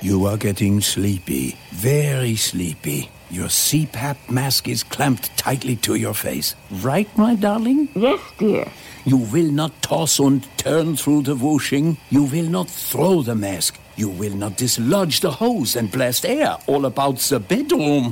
You are getting sleepy, very sleepy. Your CPAP mask is clamped tightly to your face. Right, my darling? Yes, dear. You will not toss and turn through the whooshing. You will not throw the mask. You will not dislodge the hose and blast air all about the bedroom.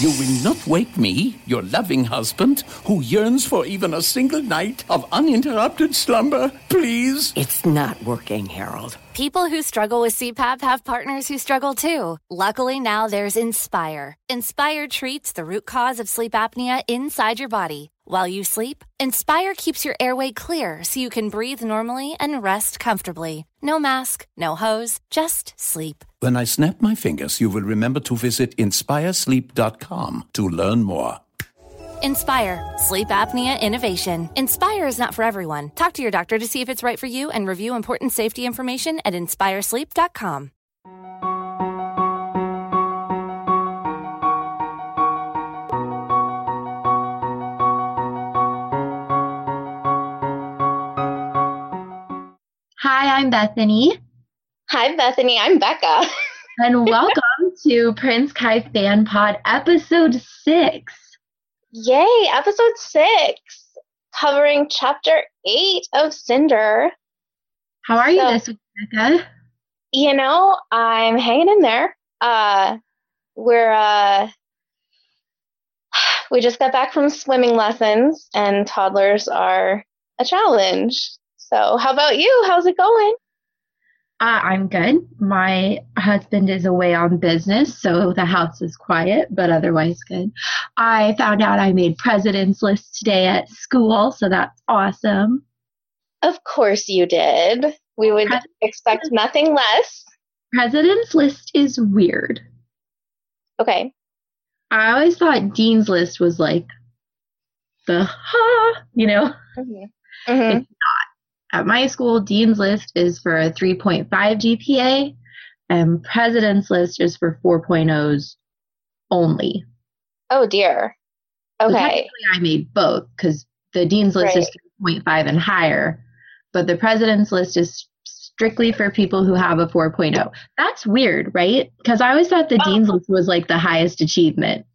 You will not wake me, your loving husband, who yearns for even a single night of uninterrupted slumber, please. It's not working, Harold. People who struggle with CPAP have partners who struggle too. Luckily, now there's Inspire. Inspire treats the root cause of sleep apnea inside your body. While you sleep, Inspire keeps your airway clear so you can breathe normally and rest comfortably. No mask, no hose, just sleep. When I snap my fingers, you will remember to visit inspiresleep.com to learn more. Inspire, sleep apnea innovation. Inspire is not for everyone. Talk to your doctor to see if it's right for you and review important safety information at inspiresleep.com. Hi, I'm Bethanie, Hi, Bethanie. I'm Becca. and welcome to Prince Kai Fan Pod episode six. Yay, episode six, covering chapter eight of Cinder. How are you So- this week, Becca? You know, I'm hanging in there. Uh, we're, uh, we just got back from swimming lessons, and toddlers are a challenge. So, how about you? How's it going? Uh, I'm good. My husband is away on business, so the house is quiet, but otherwise good. I found out I made president's list today at school, so that's awesome. Of course you did. We would Hi. expect nothing less. President's list is weird. Okay. I always thought Dean's list was like the ha, you know. Mhm. Mhm. At my school, Dean's List is for a 3.5 GPA, and President's List is for 4.0s only. Oh, dear. So Okay. technically, I made both because the Dean's List is 3.5 and higher, but the President's List is strictly for people who have a 4.0. That's weird, right? Because I always thought the Oh. Dean's List was like the highest achievement.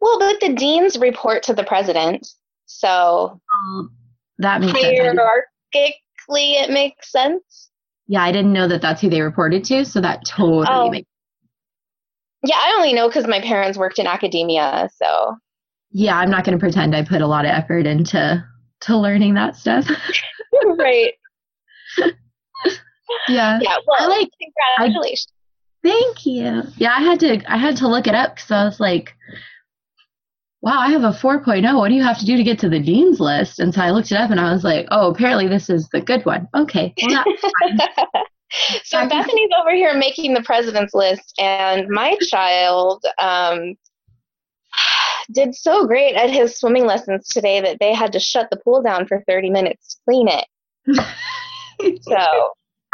Well, but the deans report to the president, so Um, that makes sense. I it makes sense. yeah, I didn't know that that's who they reported to, so that totally Oh. makes Yeah, I only know because my parents worked in academia, so Yeah, I'm not going to pretend I put a lot of effort into to learning that stuff. right. yeah. Yeah. Well, I like- congratulations. Thank you. Yeah, I had to I had to look it up cuz I was like wow, I have a 4.0. What do you have to do to get to the dean's list? And so I looked it up and I was like, "Oh, apparently this is the good one." Okay. Well, so Bethanie's over here making the president's list, and my child um, did so great at his swimming lessons today that they had to shut the pool down for 30 minutes to clean it. So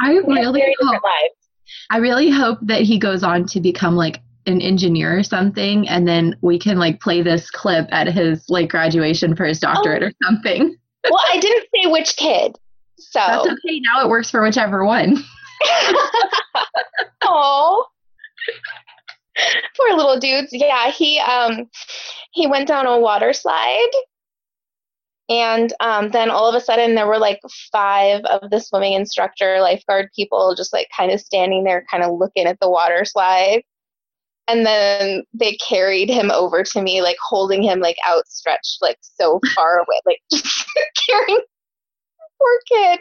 I really hope. I really hope that he goes on to become like an engineer or something and then we can like play this clip at his like graduation for his doctorate or something. well, I didn't say which kid. So That's okay. Now it works for whichever one. Oh. Poor little dudes. Yeah, he um he went down a water slide and um then all of a sudden there were like five of the swimming instructor lifeguard people just like kind of standing there kind of looking at the water slide. And then they carried him over to me like holding him like outstretched like so far away like just carrying poor kid.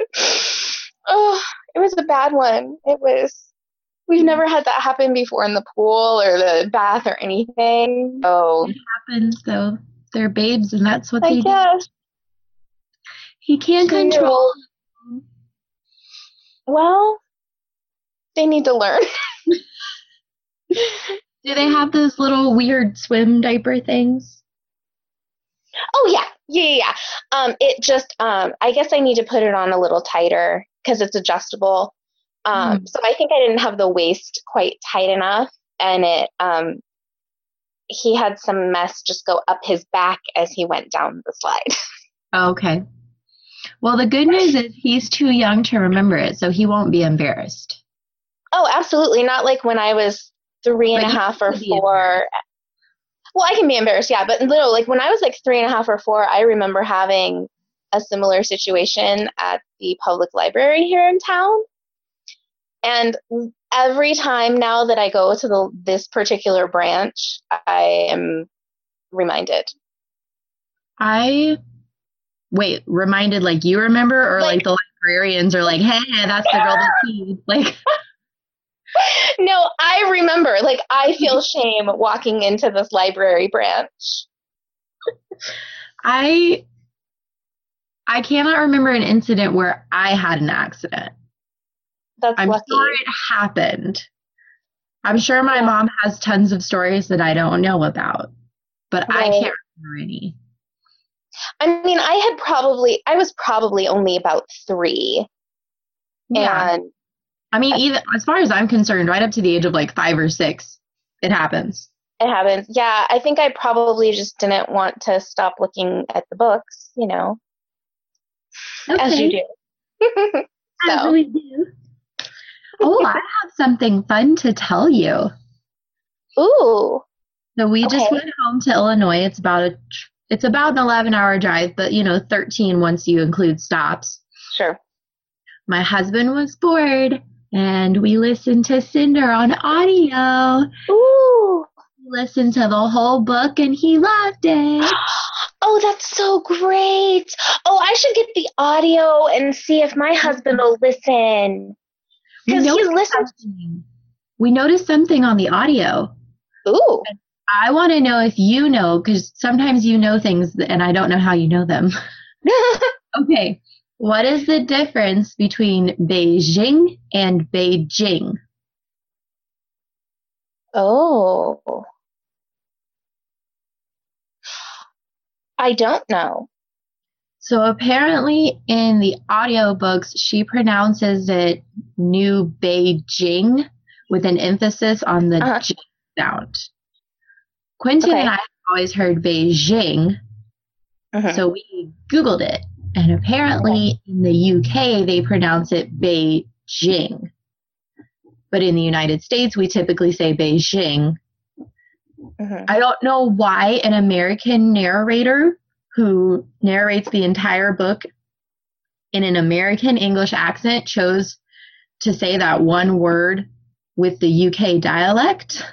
Oh, it was a bad one. It was We've never had that happen before in the pool or the bath or anything. So It happens though. They're babes and that's what I they do. guess. He can't control. Well, they need to learn. Do they have those little weird swim diaper things? Oh yeah, yeah, yeah. yeah. Um, it just um, I guess I need to put it on a little tighter because it's adjustable. Um, Mm. so I think I didn't have the waist quite tight enough, and it um, he had some mess just go up his back as he went down the slide. Okay. Well, the good news is he's too young to remember it, so he won't be embarrassed. Oh, absolutely. Not like when I was three and a half or four. Well, I can be embarrassed, yeah. But little, like when I was like three and a half or four, I remember having a similar situation at the public library here in town. And every time now that I go to the this particular branch, I am reminded. I wait, reminded like you remember, or like, Like- the librarians are like, hey, that's the girl that peed. Like, No, I remember. Like I feel shame walking into this library branch. I I cannot remember an incident where I had an accident. That's I'm lucky. sure it happened. I'm sure my Yeah. mom has tons of stories that I don't know about, but I can't remember any. I mean, I had probably I was probably only about three, Yeah. and I mean, even as far as I'm concerned, right up to the age of like five or six, it happens. it happens. Yeah, I think I probably just didn't want to stop looking at the books, you know, as you do. As we do. Oh, I have something fun to tell you. ooh, So we just went home to Illinois. It's about a it's about an 11 hour drive, but you know, 13 once you include stops. sure. My husband was bored and we listened to Cinder on audio. Ooh, listened to the whole book and he loved it. oh, that's so great. Oh, I should get the audio and see if my husband will listen because he listens. something. We noticed something on the audio. Ooh, I want to know if you know, because sometimes you know things and I don't know how you know them. Okay. What is the difference between Beijing and Beijing? oh, I don't know. So apparently in the audiobooks, she pronounces it New Beijing with an emphasis on the Uh-huh. J sound. Quentin Okay. and I have always heard Beijing, Mhm. so we Googled it. And apparently in the UK, they pronounce it Beijing. But in the United States, we typically say Beijing. Mhm. I don't know why an American narrator who narrates the entire book in an American English accent chose to say that one word with the UK dialect,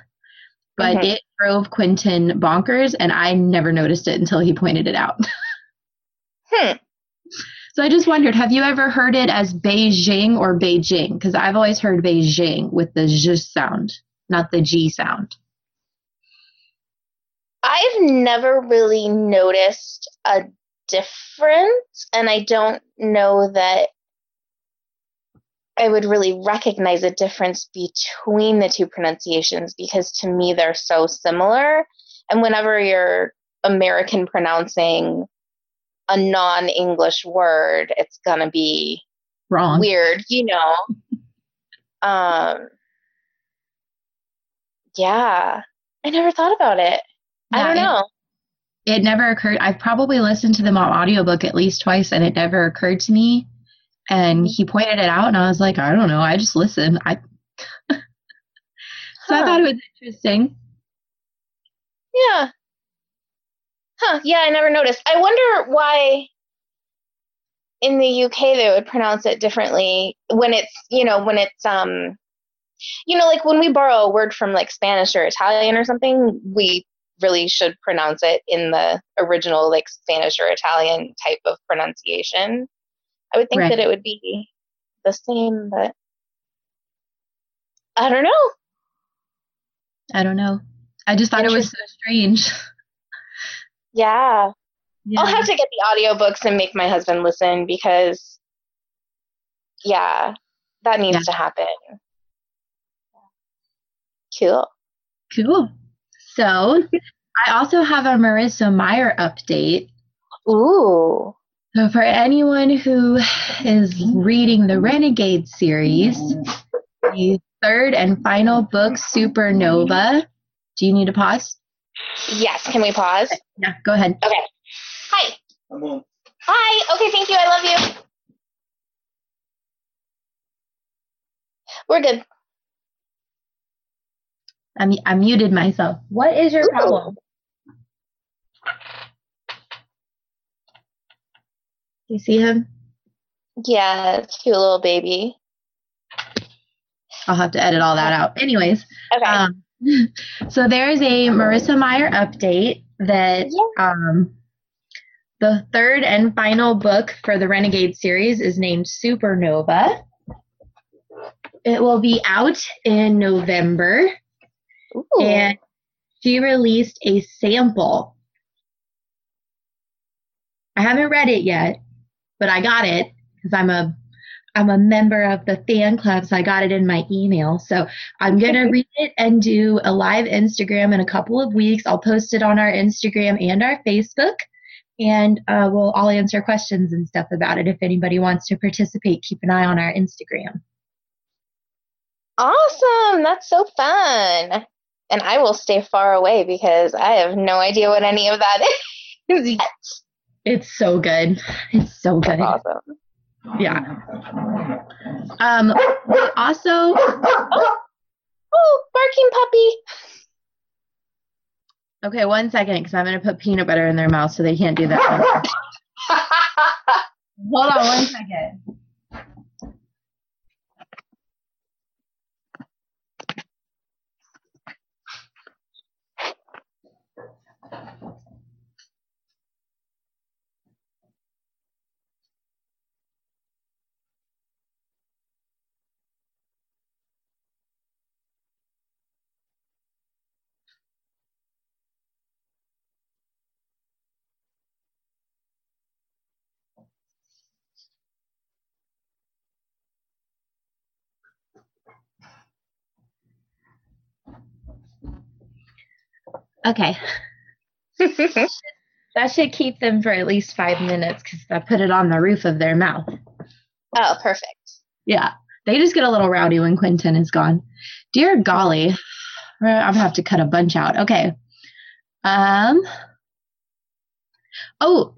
but it drove Quentin bonkers, and I never noticed it until he pointed it out. Hmm. So I just wondered, have you ever heard it as Beijing or Beijing? Because I've always heard Beijing with the zh sound, not the G sound. I've never really noticed a difference, and I don't know that I would really recognize a difference between the two pronunciations because to me they're so similar. And whenever you're American pronouncing a non English word, it's going to be Wrong. weird, you know. Um, yeah, I never thought about it. I don't know. it never occurred i've probably listened to them on audiobook at least twice and it never occurred to me and he pointed it out and i was like i don't know i just listen i so i thought it was interesting Yeah. Huh. Yeah, I never noticed. I wonder why in the UK they would pronounce it differently when it's, you know, when it's um you know, like when we borrow a word from like Spanish or Italian or something, we really should pronounce it in the original like Spanish or Italian type of pronunciation. I would think Right. that it would be the same, but I don't know. i don't know i just thought it was so strange Yeah. yeah. I'll have to get the audiobooks and make my husband listen because yeah, that needs Yeah. to happen. Cool. cool so i also have a marissa meyer update Ooh. so for anyone who is reading the renegade series the third and final book supernova do you need to pause Yes, can we pause? yeah go ahead Okay. Hi. I'm on. Hi. Okay, thank you. I love you. We're good. I mean, I muted myself. What is your Ooh. problem? You see him? Yeah, cute little baby. I'll have to edit all that out. Anyways, Okay. um, so there's a Marissa Meyer update that Yeah. um, the third and final book for the Renegade series is named Supernova. It will be out in November, Ooh. and she released a sample. I haven't read it yet, but I got it because I'm a I'm a member of the fan club, so I got it in my email. So I'm gonna read it and do a live Instagram in a couple of weeks. I'll post it on our Instagram and our Facebook, and uh, we'll all answer questions and stuff about it. If anybody wants to participate, keep an eye on our Instagram. Awesome. That's so fun. And I will stay far away because I have no idea what any of that is yet. It's so good. It's so good. That's awesome. Yeah. Um. Also, Oh, barking puppy. okay, one second, because I'm gonna put peanut butter in their mouth so they can't do that. Hold on one second. Okay, that should keep them for at least five minutes because I put it on the roof of their mouth. oh, perfect. Yeah, they just get a little rowdy when Quentin is gone. Dear golly, I'm gonna have to cut a bunch out. Okay. Um. Oh,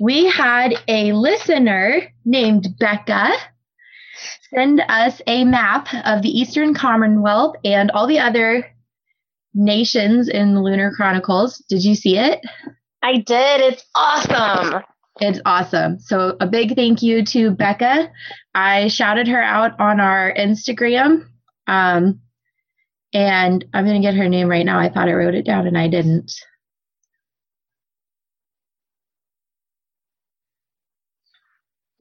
we had a listener named Becca send us a map of the Eastern Commonwealth and all the other nations in the Lunar Chronicles. Did you see it? I did. It's awesome. It's awesome. So a big thank you to Becca. I shouted her out on our Instagram. Um, and I'm going to get her name right now. I thought I wrote it down and I didn't.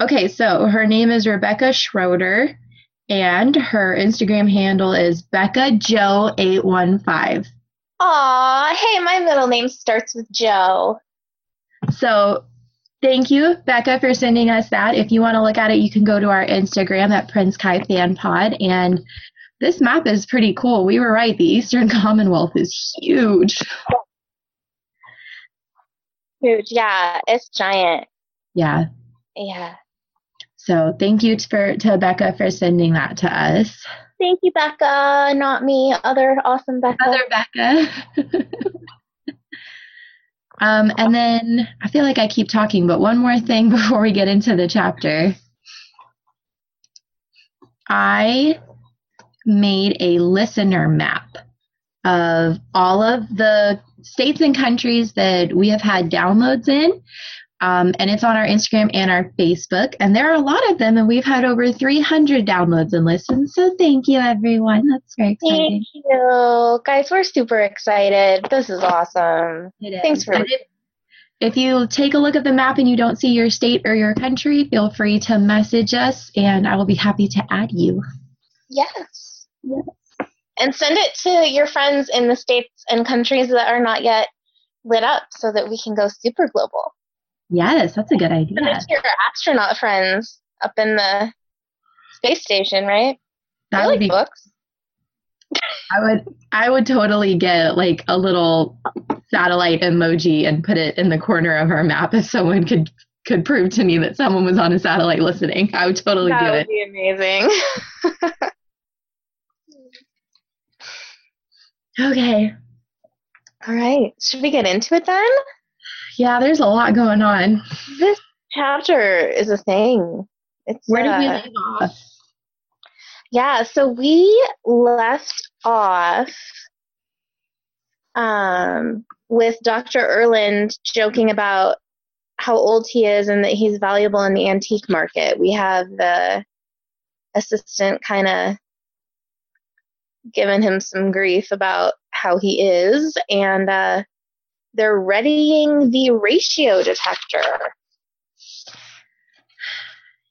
Okay, so her name is Rebecca Schroeder and her Instagram handle is Becca Joe 815. Aw, hey, my middle name starts with Joe. So thank you, Becca, for sending us that. If you want to look at it, you can go to our Instagram at Prince Kai Fan Pod. And this map is pretty cool. We were right. The Eastern Commonwealth is huge. Huge. Yeah, it's giant. Yeah. Yeah. So thank you for to Becca for sending that to us. Thank you, Becca. Not me. Other awesome Becca. Other Becca. um, and then I feel like I keep talking, but one more thing before we get into the chapter. I made a listener map of all of the states and countries that we have had downloads in. Um, and it's on our Instagram and our Facebook. And there are a lot of them, and we've had over 300 downloads and listens. So thank you, everyone. That's very exciting. Thank you. Guys, we're super excited. This is awesome. It is. Thanks for- if, if you take a look at the map and you don't see your state or your country, feel free to message us, and I will be happy to add you. Yes. Yes. And send it to your friends in the states and countries that are not yet lit up so that we can go super global. Yes, that's a good idea. your astronaut friends up in the space station, right? That I would like be. books. I would. I would totally get like a little satellite emoji and put it in the corner of our map if someone could could prove to me that someone was on a satellite listening. I would totally that do would it. That would be amazing. Okay. All right. Should we get into it then? Yeah, there's a lot going on. This chapter is a thing. It's Where did we uh, leave off? Yeah, so we left off um, with Dr. Erland joking about how old he is and that he's valuable in the antique market. We have the assistant kind of giving him some grief about how he is, and uh, they're readying the ratio detector.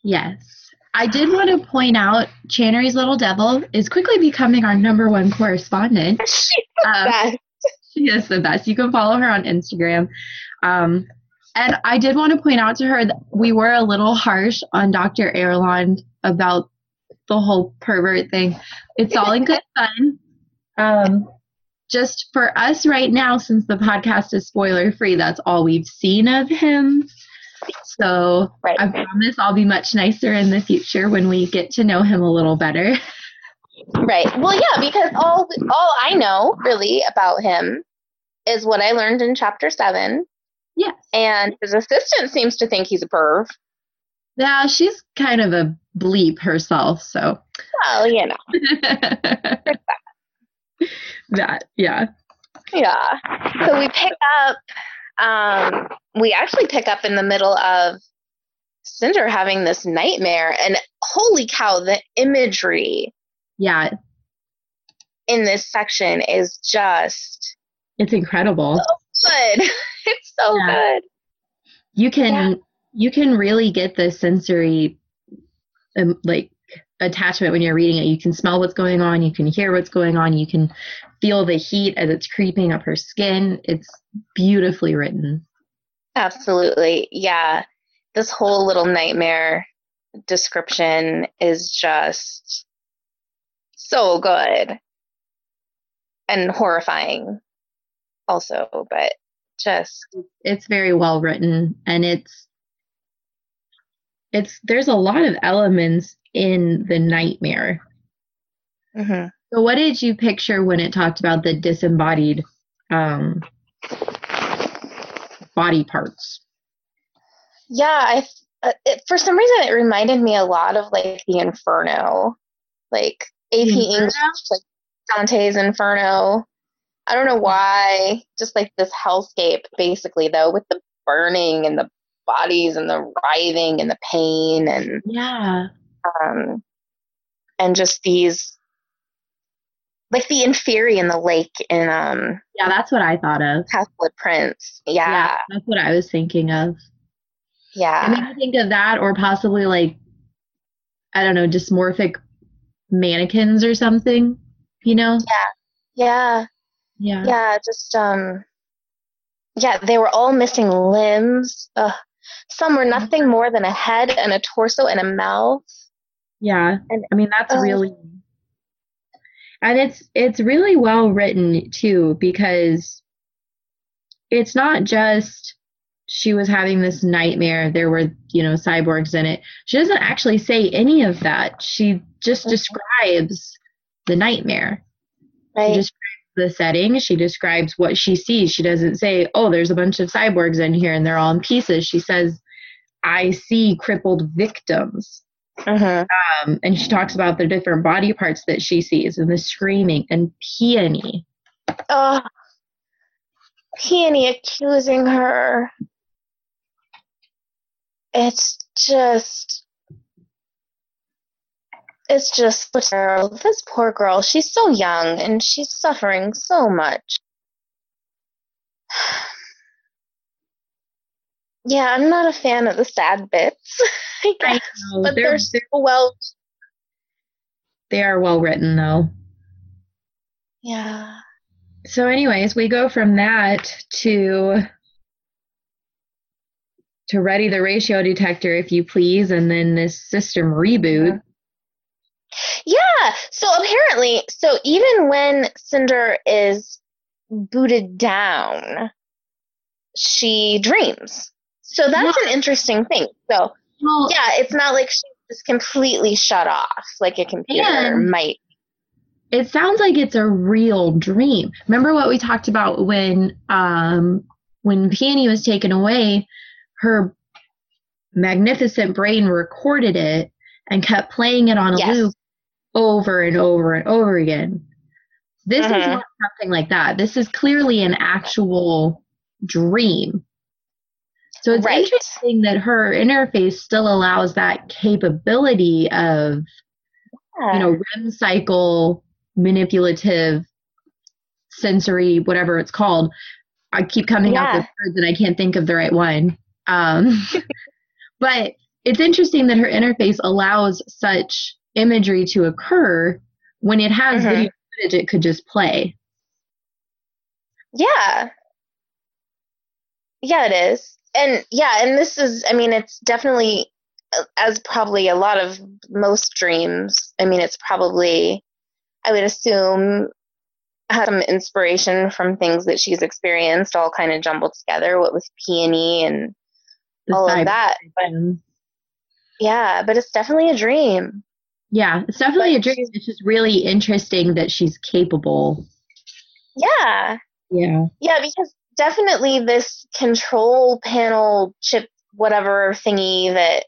Yes. I did want to point out Channery's Little Devil is quickly becoming our number one correspondent. She's the Um, best. She is the best. You can follow her on Instagram. Um, and I did want to point out to her that we were a little harsh on Dr. Erland about the whole pervert thing. It's all in good fun. Um, just for us right now, since the podcast is spoiler free, that's all we've seen of him. So Right. I promise I'll be much nicer in the future when we get to know him a little better. Right. Well, yeah, because all all I know really about him is what I learned in chapter seven, Yes. and his assistant seems to think he's a perv. Yeah, she's kind of a bleep herself, so Well, you know, that yeah. yeah. So we pick up. Um, we actually pick up in the middle of Cinder having this nightmare, and holy cow, the imagery Yeah, in this section is just it's incredible. So good. It's so Yeah. good. You can Yeah. you can really get the sensory um, like attachment when you're reading it. You can smell what's going on, you can hear what's going on, you can feel the heat as it's creeping up her skin. It's beautifully written. Absolutely. Yeah. This whole little nightmare description is just so good and horrifying also, but just It's very well written and it's it's there's a lot of elements in the nightmare. mhm. So what did you picture when it talked about the disembodied um, body parts? yeah, I uh, it, for some reason it reminded me a lot of like the Inferno, like AP Inferno? English, like Dante's Inferno. I don't know why, just like this hellscape, basically though, with the burning and the bodies and the writhing and the pain and Yeah. Um, and just these like the inferi in the lake in um Yeah, that's what I thought of. Half-Blood Prince. Yeah, that's what I was thinking of. yeah, I mean, I think of that or possibly like, I don't know, dysmorphic mannequins or something, you know? yeah, Yeah. yeah. Just um, yeah, they were all missing limbs. Ugh. Some were nothing more than a head and a torso and a mouth. Yeah. And- I mean, that's oh. really, and it's, it's really well written too, because it's not just she was having this nightmare. There were, you know, cyborgs in it. She doesn't actually say any of that. She just Mhm. describes the nightmare. She Right. describes the setting. She describes what she sees. She doesn't say, "Oh, there's a bunch of cyborgs in here and they're all in pieces." She says, "I see crippled victims." Mhm. Um, and she talks about the different body parts that she sees and the screaming and peony. Oh, Peony accusing her. It's just. It's just terrible. This poor girl, she's so young and she's suffering so much. Yeah, I'm not a fan of the sad bits, I I guess, know, but they're- they're so well. They are well written though. Yeah. So, anyways, we go from that to to ready the ratio detector, if you please, and then this system reboot. Yeah. So apparently, so even when Cinder is booted down, she dreams. So that's an interesting thing. So Well, yeah, it's not like she's just completely shut off like a computer might. it sounds like it's a real dream. Remember what we talked about when um when Peony was taken away, her magnificent brain recorded it and kept playing it on a Yes. loop over and over and over again. This Mhm. is not something like that. This is clearly an actual dream. So it's Right. interesting that her interface still allows that capability of, you know, REM cycle, manipulative, sensory, whatever it's called. I keep coming up Yeah. with words and I can't think of the right one. Um, but it's interesting that her interface allows such imagery to occur when it has Mhm. video footage it could just play. Yeah. Yeah, it is. And yeah, and this is, I mean, it's definitely, as probably a lot of most dreams, I mean, it's probably, I would assume, has some inspiration from things that she's experienced, all kind of jumbled together, what with peony and The all of that. But yeah, but it's definitely a dream. Yeah, it's definitely a dream. It's just really interesting that she's capable. Yeah. Yeah. Yeah, because definitely this control panel chip, whatever thingy that,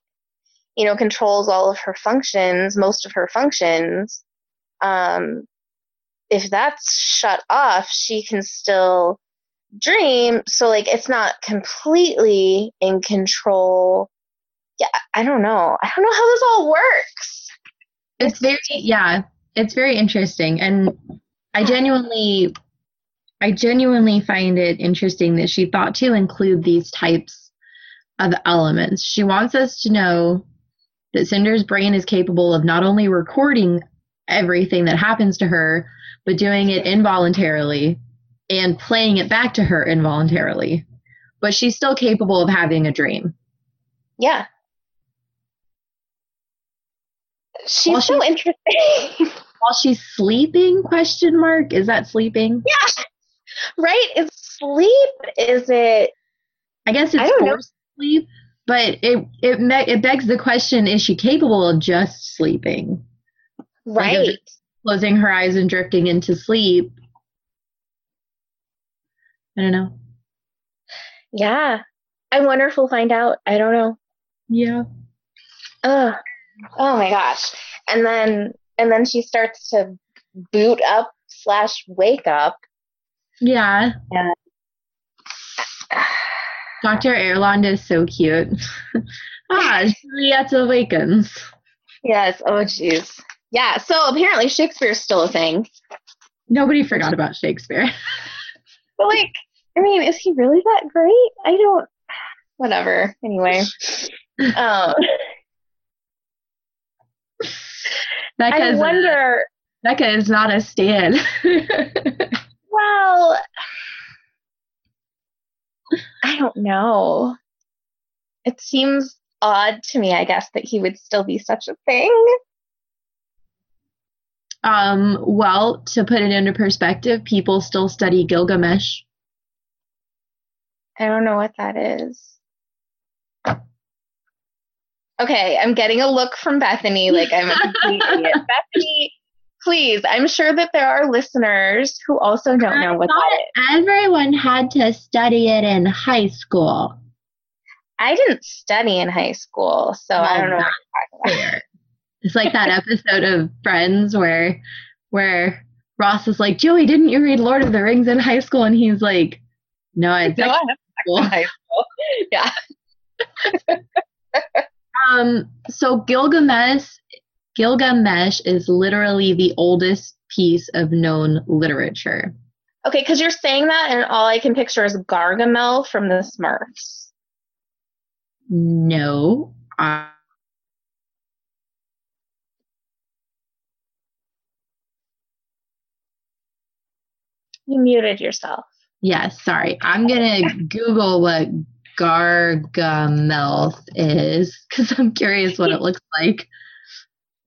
you know, controls all of her functions, most of her functions, um, if that's shut off, she can still dream. So, like, it's not completely in control. Yeah, I don't know. I don't know how this all works. It's very yeah, it's very interesting and I genuinely I genuinely find it interesting that she thought to include these types of elements. She wants us to know that Cinder's brain is capable of not only recording everything that happens to her, but doing it involuntarily and playing it back to her involuntarily. But she's still capable of having a dream. Yeah. She's Well, so interesting. While she's sleeping, question mark, is that sleeping? yeah. Right? Is sleep? Is it I guess it's know. forced sleep, but it it me- it begs the question: Is she capable of just sleeping, Like, right? closing her eyes and drifting into sleep? I don't know. Yeah. I wonder if we'll find out. I don't know. Yeah, Ugh. Oh my gosh. And then and then she starts to boot up slash wake up. Yeah. Doctor Erland is so cute. ah, Juliet awakens. Yes. Oh jeez. Yeah. So apparently Shakespeare's still a thing. Nobody forgot about Shakespeare. But like, I mean, is he really that great? I don't. Whatever. Anyway. Um, I wonder. Becca is not a stan. Well, I don't know. It seems odd to me, I guess, that he would still be such a thing. um, well, to put it into perspective, people still study Gilgamesh. I don't know what that is. Okay, I'm getting a look from Bethanie like I'm a complete idiot. Bethanie, please, I'm sure that there are listeners who also don't know what that is. Everyone had to study it in high school. I didn't study in high school, so I don't know what you're talking about. It's like that episode of Friends where where Ross is like, Joey, didn't you read Lord of the Rings in high school? And he's like, No, No, I have in high school. Yeah. Um, so Gilgamesh, Gilgamesh is literally the oldest piece of known literature. Okay, because you're saying that, and all I can picture is Gargamel from the Smurfs. No, uh, You muted yourself. yes, sorry. I'm gonna Google what Gargamel is because I'm curious what it looks like.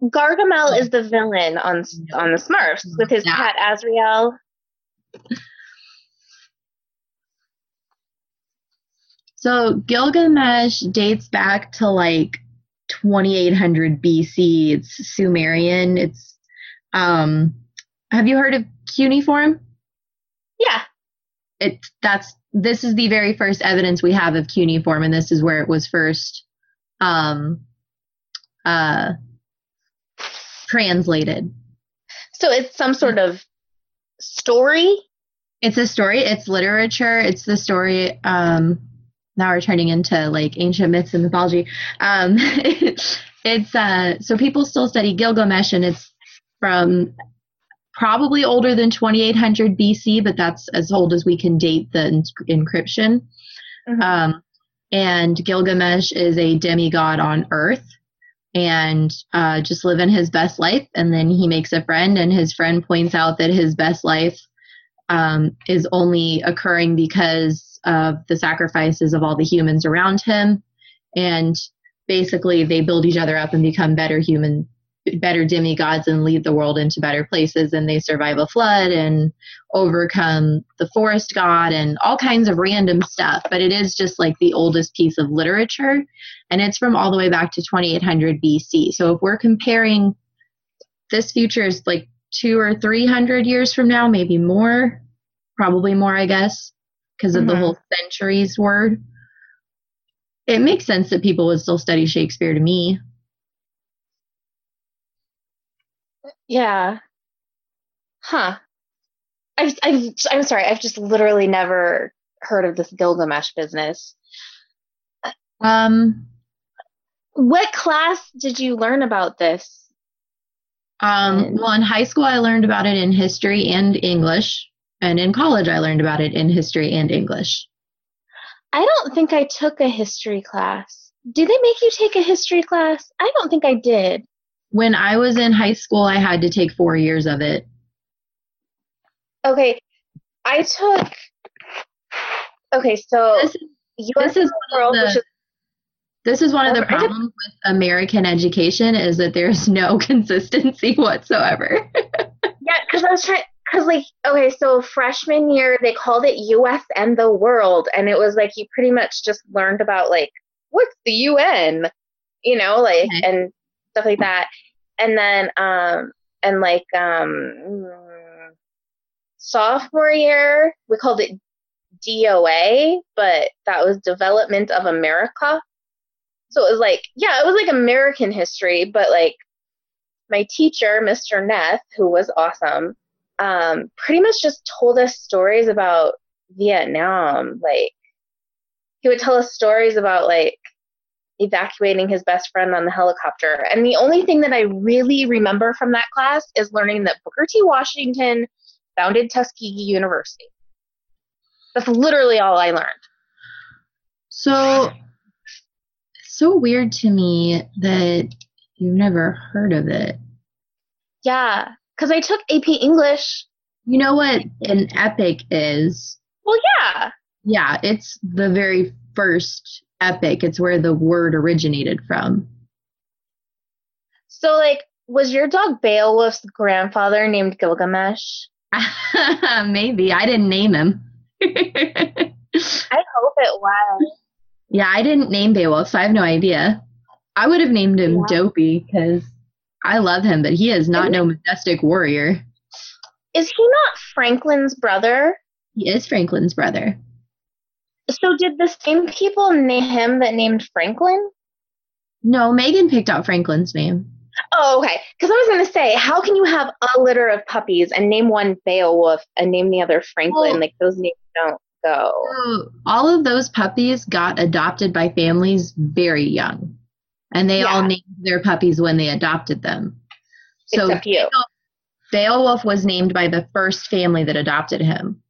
Gargamel is the villain on on the Smurfs with his Yeah. cat Azrael. So Gilgamesh dates back to like 2800 BC. It's Sumerian. It's um have you heard of cuneiform? Yeah. It that's this is the very first evidence we have of cuneiform and this is where it was first um uh translated. So it's some sort of story? It's a story. It's literature. It's the story. Um, now we're turning into like ancient myths and mythology. Um, it's uh, so people still study Gilgamesh, and it's from probably older than 2800 BC, but that's as old as we can date the ins- encryption. Mhm. Um, and Gilgamesh is a demigod on Earth and uh, just living his best life. And then he makes a friend, and his friend points out that his best life um, is only occurring because of the sacrifices of all the humans around him. And basically, they build each other up and become better human, better demigods and lead the world into better places. And they survive a flood and overcome the forest god and all kinds of random stuff. But it is just like the oldest piece of literature. And it's from all the way back to 2800 BC. So if we're comparing this future is like two or three hundred years from now, maybe more, probably more, I guess, because of the Mhm. whole centuries word. It makes sense that people would still study Shakespeare to me. Yeah. Huh. I've, I've, I'm sorry. I've just literally never heard of this Gilgamesh business. Um, What class did you learn about this? um, well, in high school, I learned about it in history and English, and in college, I learned about it in history and English. I don't think I took a history class. Do they make you take a history class? I don't think I did. When I was in high school, I had to take four years of it. Okay. I took. Okay, so This, this is one of World, the- which is this is one of the problems with American education is that there's no consistency whatsoever. Yeah, because I was trying, because like, okay, so freshman year they called it U.S. and the world, and it was like you pretty much just learned about like what's the UN, you know, like Okay. and stuff like that, and then um and like um sophomore year we called it DOA, but that was Development of America. So it was like, yeah, it was like American history, but like my teacher, Mr. Neth, who was awesome, um, pretty much just told us stories about Vietnam. Like, he would tell us stories about like evacuating his best friend on the helicopter. And the only thing that I really remember from that class is learning that Booker T. Washington founded Tuskegee University. That's literally all I learned. So, so weird to me that you've never heard of it. Yeah, because I took AP English. You know what an epic is? Well, yeah. Yeah, it's the very first epic. It's where the word originated from. So, like, was your dog Beowulf's grandfather named Gilgamesh? Maybe. I didn't name him. I hope it was. yeah, I didn't name Beowulf, so I have no idea. I would have named him Yeah. Dopey because I love him, but he is not no majestic warrior. Is he not Franklin's brother? He is Franklin's brother. So, did the same people name him that named Franklin? No, Megan picked out Franklin's name. Oh, okay. Because I was going to say, how can you have a litter of puppies and name one Beowulf and name the other Franklin? Well- like, those names don't go. So all of those puppies got adopted by families very young, and they all named their puppies when they adopted them. So Except you. Beowulf was named by the first family that adopted him.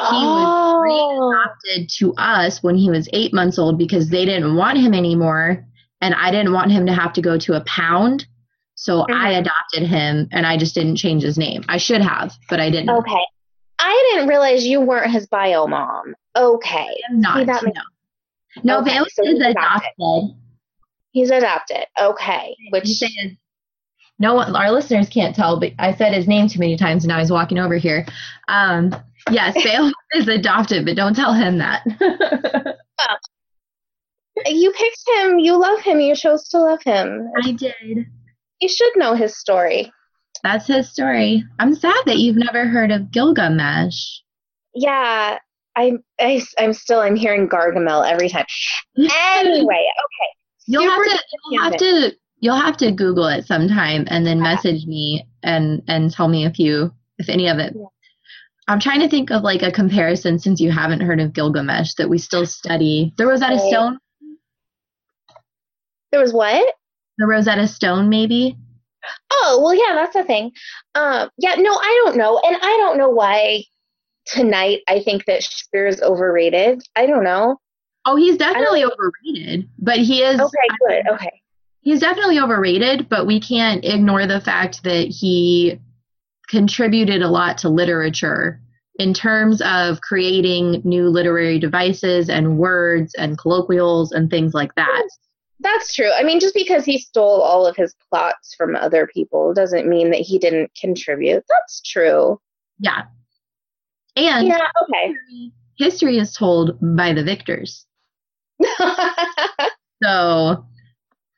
Was Oh. Adopted to us when he was eight months old because they didn't want him anymore, and I didn't want him to have to go to a pound. So I Mhm. adopted him, and I just didn't change his name. I should have, but I didn't. Okay. I didn't realize you weren't his bio mom. Okay. I'm not. See, that makes- no, no Okay, Beowulf so is he's adopted. adopted. He's adopted. Okay. Which no one, our listeners can't tell, but I said his name too many times, and now he's walking over here. Um, yes, Beowulf is adopted, but don't tell him that. you picked him, you love him, you chose to love him. I did. You should know his story. That's his story. I'm sad that you've never heard of Gilgamesh. Yeah, I, I, I'm still, I'm hearing Gargamel every time. Anyway, okay. You'll have to. You'll have to. You'll have to Google it sometime, and then Yeah. message me and and tell me if you if any of it. Yeah. I'm trying to think of like a comparison since you haven't heard of Gilgamesh that we still study. The Rosetta Right. Stone, There was what? the Rosetta Stone, maybe. Oh, well, yeah, that's the thing. Um, yeah, no, I don't know. And I don't know why tonight I think that Shakespeare is overrated. I don't know. Oh, he's definitely overrated, but he is. Okay, good. Okay. He's definitely overrated, but we can't ignore the fact that he contributed a lot to literature in terms of creating new literary devices and words and colloquials and things like that. That's true. I mean, just because he stole all of his plots from other people doesn't mean that he didn't contribute. That's true. Yeah. And Yeah, okay. history, history is told by the victors. So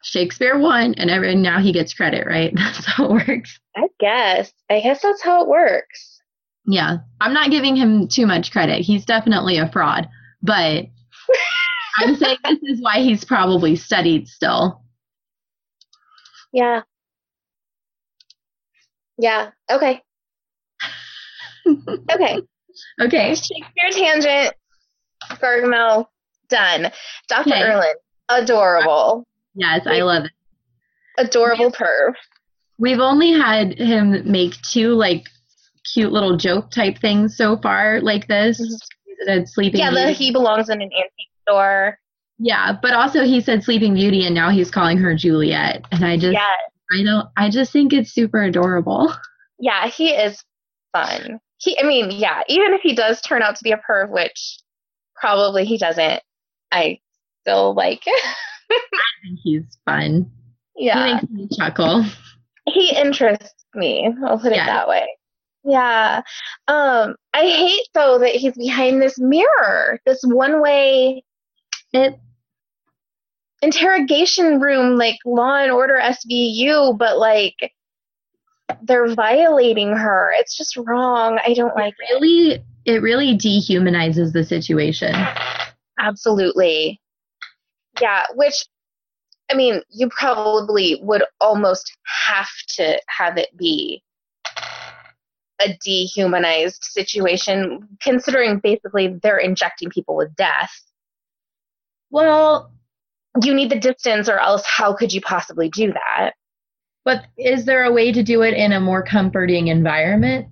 Shakespeare won, and every, now he gets credit, right? That's how it works. I guess. I guess that's how it works. Yeah. I'm not giving him too much credit. He's definitely a fraud, but I'm saying this is why he's probably studied still. Yeah. Yeah. Okay. okay. Okay. Shakespeare tangent. Gargamel. Done. Dr. Okay. Erland. Adorable. Yes, I love it. Adorable perv. We've only had him make two like cute little joke type things so far, like this. Mhm. He said Sleeping Yeah, the, Beauty. he belongs in an antique store. yeah, but also he said Sleeping Beauty, and now he's calling her Juliet, and I just, Yeah. I don't, I just think it's super adorable. Yeah, he is fun. He I mean, yeah, even if he does turn out to be a perv, which probably he doesn't, I still like I think he's fun. Yeah. He makes me chuckle. he interests me. I'll put it that way. Yeah. Um, I hate though that he's behind this mirror, this one way It interrogation room, like Law and Order SVU, but like they're violating her. It's just wrong. I don't like it. really, it really dehumanizes the situation. Absolutely. Yeah, which I mean, you probably would almost have to have it be a dehumanized situation, considering basically they're injecting people with death. Well, You need the distance, or else how could you possibly do that? but is there a way to do it in a more comforting environment?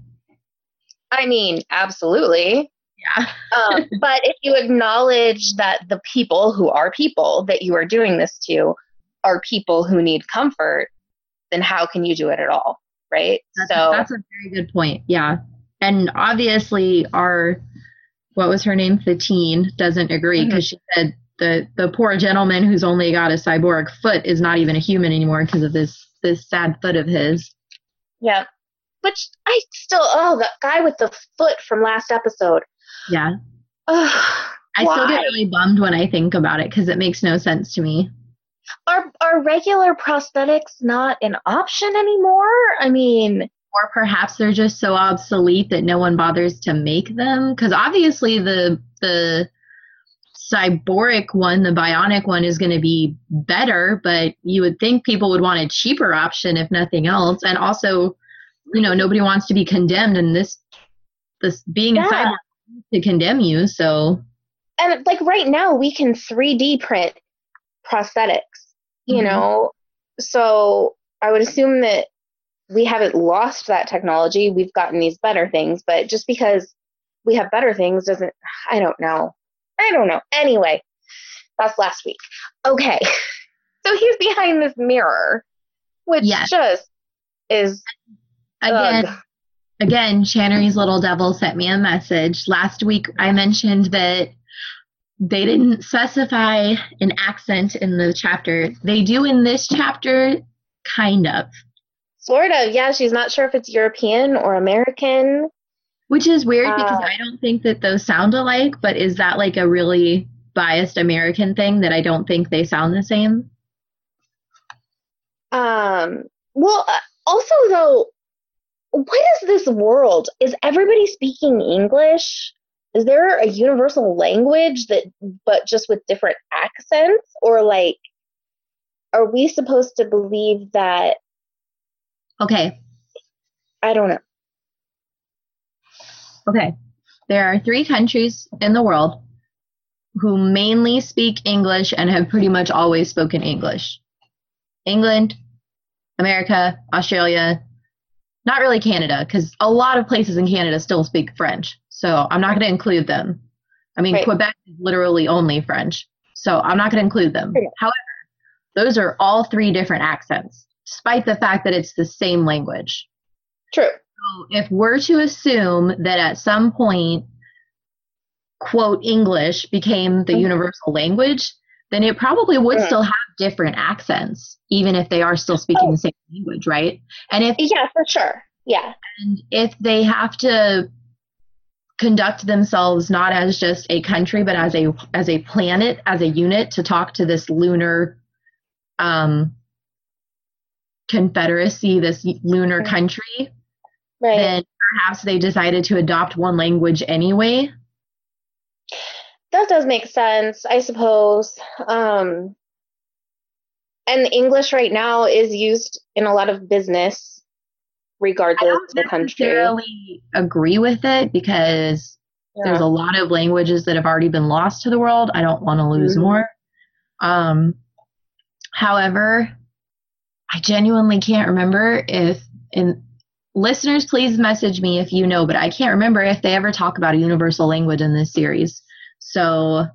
I mean, absolutely. Yeah. Um, but if you acknowledge that the people who are people that you are doing this to are people who need comfort, then how can you do it at all? Right? That's, so, that's a very good point. Yeah. And obviously, our, what was her name? The teen doesn't agree Mm-hmm. because she said the, the poor gentleman who's only got a cyborg foot is not even a human anymore because of this, this sad foot of his. yeah. Which I still, oh, that guy with the foot from last episode. Yeah. I still get really bummed when I think about it because it makes no sense to me. Are, are regular prosthetics not an option anymore? I mean, Or perhaps they're just so obsolete that no one bothers to make them. Because obviously the the cyboric one, the bionic one, is going to be better, but you would think people would want a cheaper option if nothing else. And also, you know, nobody wants to be condemned, and this this being a cyborg to condemn you. So and like right now we can 3D print prosthetics, you Mhm. know? So I would assume that we haven't lost that technology. We've gotten these better things, but just because we have better things doesn't, I don't know. I don't know. Anyway, that's last week. Okay. So he's behind this mirror, which Yes. just is again. ugh. Again, Channery's little devil sent me a message. Last week I mentioned that they didn't specify an accent in the chapter. They do in this chapter, kind of, sort of. Yeah, she's not sure if it's European or American. which is weird because Uh, I don't think that those sound alike, but is that like a really biased American thing that I don't think they sound the same? Um, well, uh, also though, what is this world? Is everybody speaking English? Is there a universal language that, but just with different accents? Or like, are we supposed to believe that? Okay, I don't know. Okay. There are three countries in the world who mainly speak English and have pretty much always spoken English England, America, Australia, not really Canada, because a lot of places in Canada still speak French. So I'm not going to include them. I mean, Right. Quebec is literally only French. So I'm not going to include them. Okay. However, those are all three different accents, despite the fact that it's the same language. True. So if we're to assume that at some point, quote, English became the Mhm. universal language, then it probably would Yeah. still have different accents, even if they are still speaking Oh. the same language, right? And if Yeah, for sure. Yeah. and if they have to conduct themselves not as just a country but as a as a planet as a unit to talk to this lunar um confederacy this lunar country Right. then perhaps they decided to adopt one language anyway that does make sense, I suppose. Um, and English right now is used in a lot of business, regardless of the country. I necessarily agree with it because there's a lot of languages that have already been lost to the world. I don't want to lose Mhm. more. Um, however, I genuinely can't remember if, and listeners, please message me if you know, but I can't remember if they ever talk about a universal language in this series. So,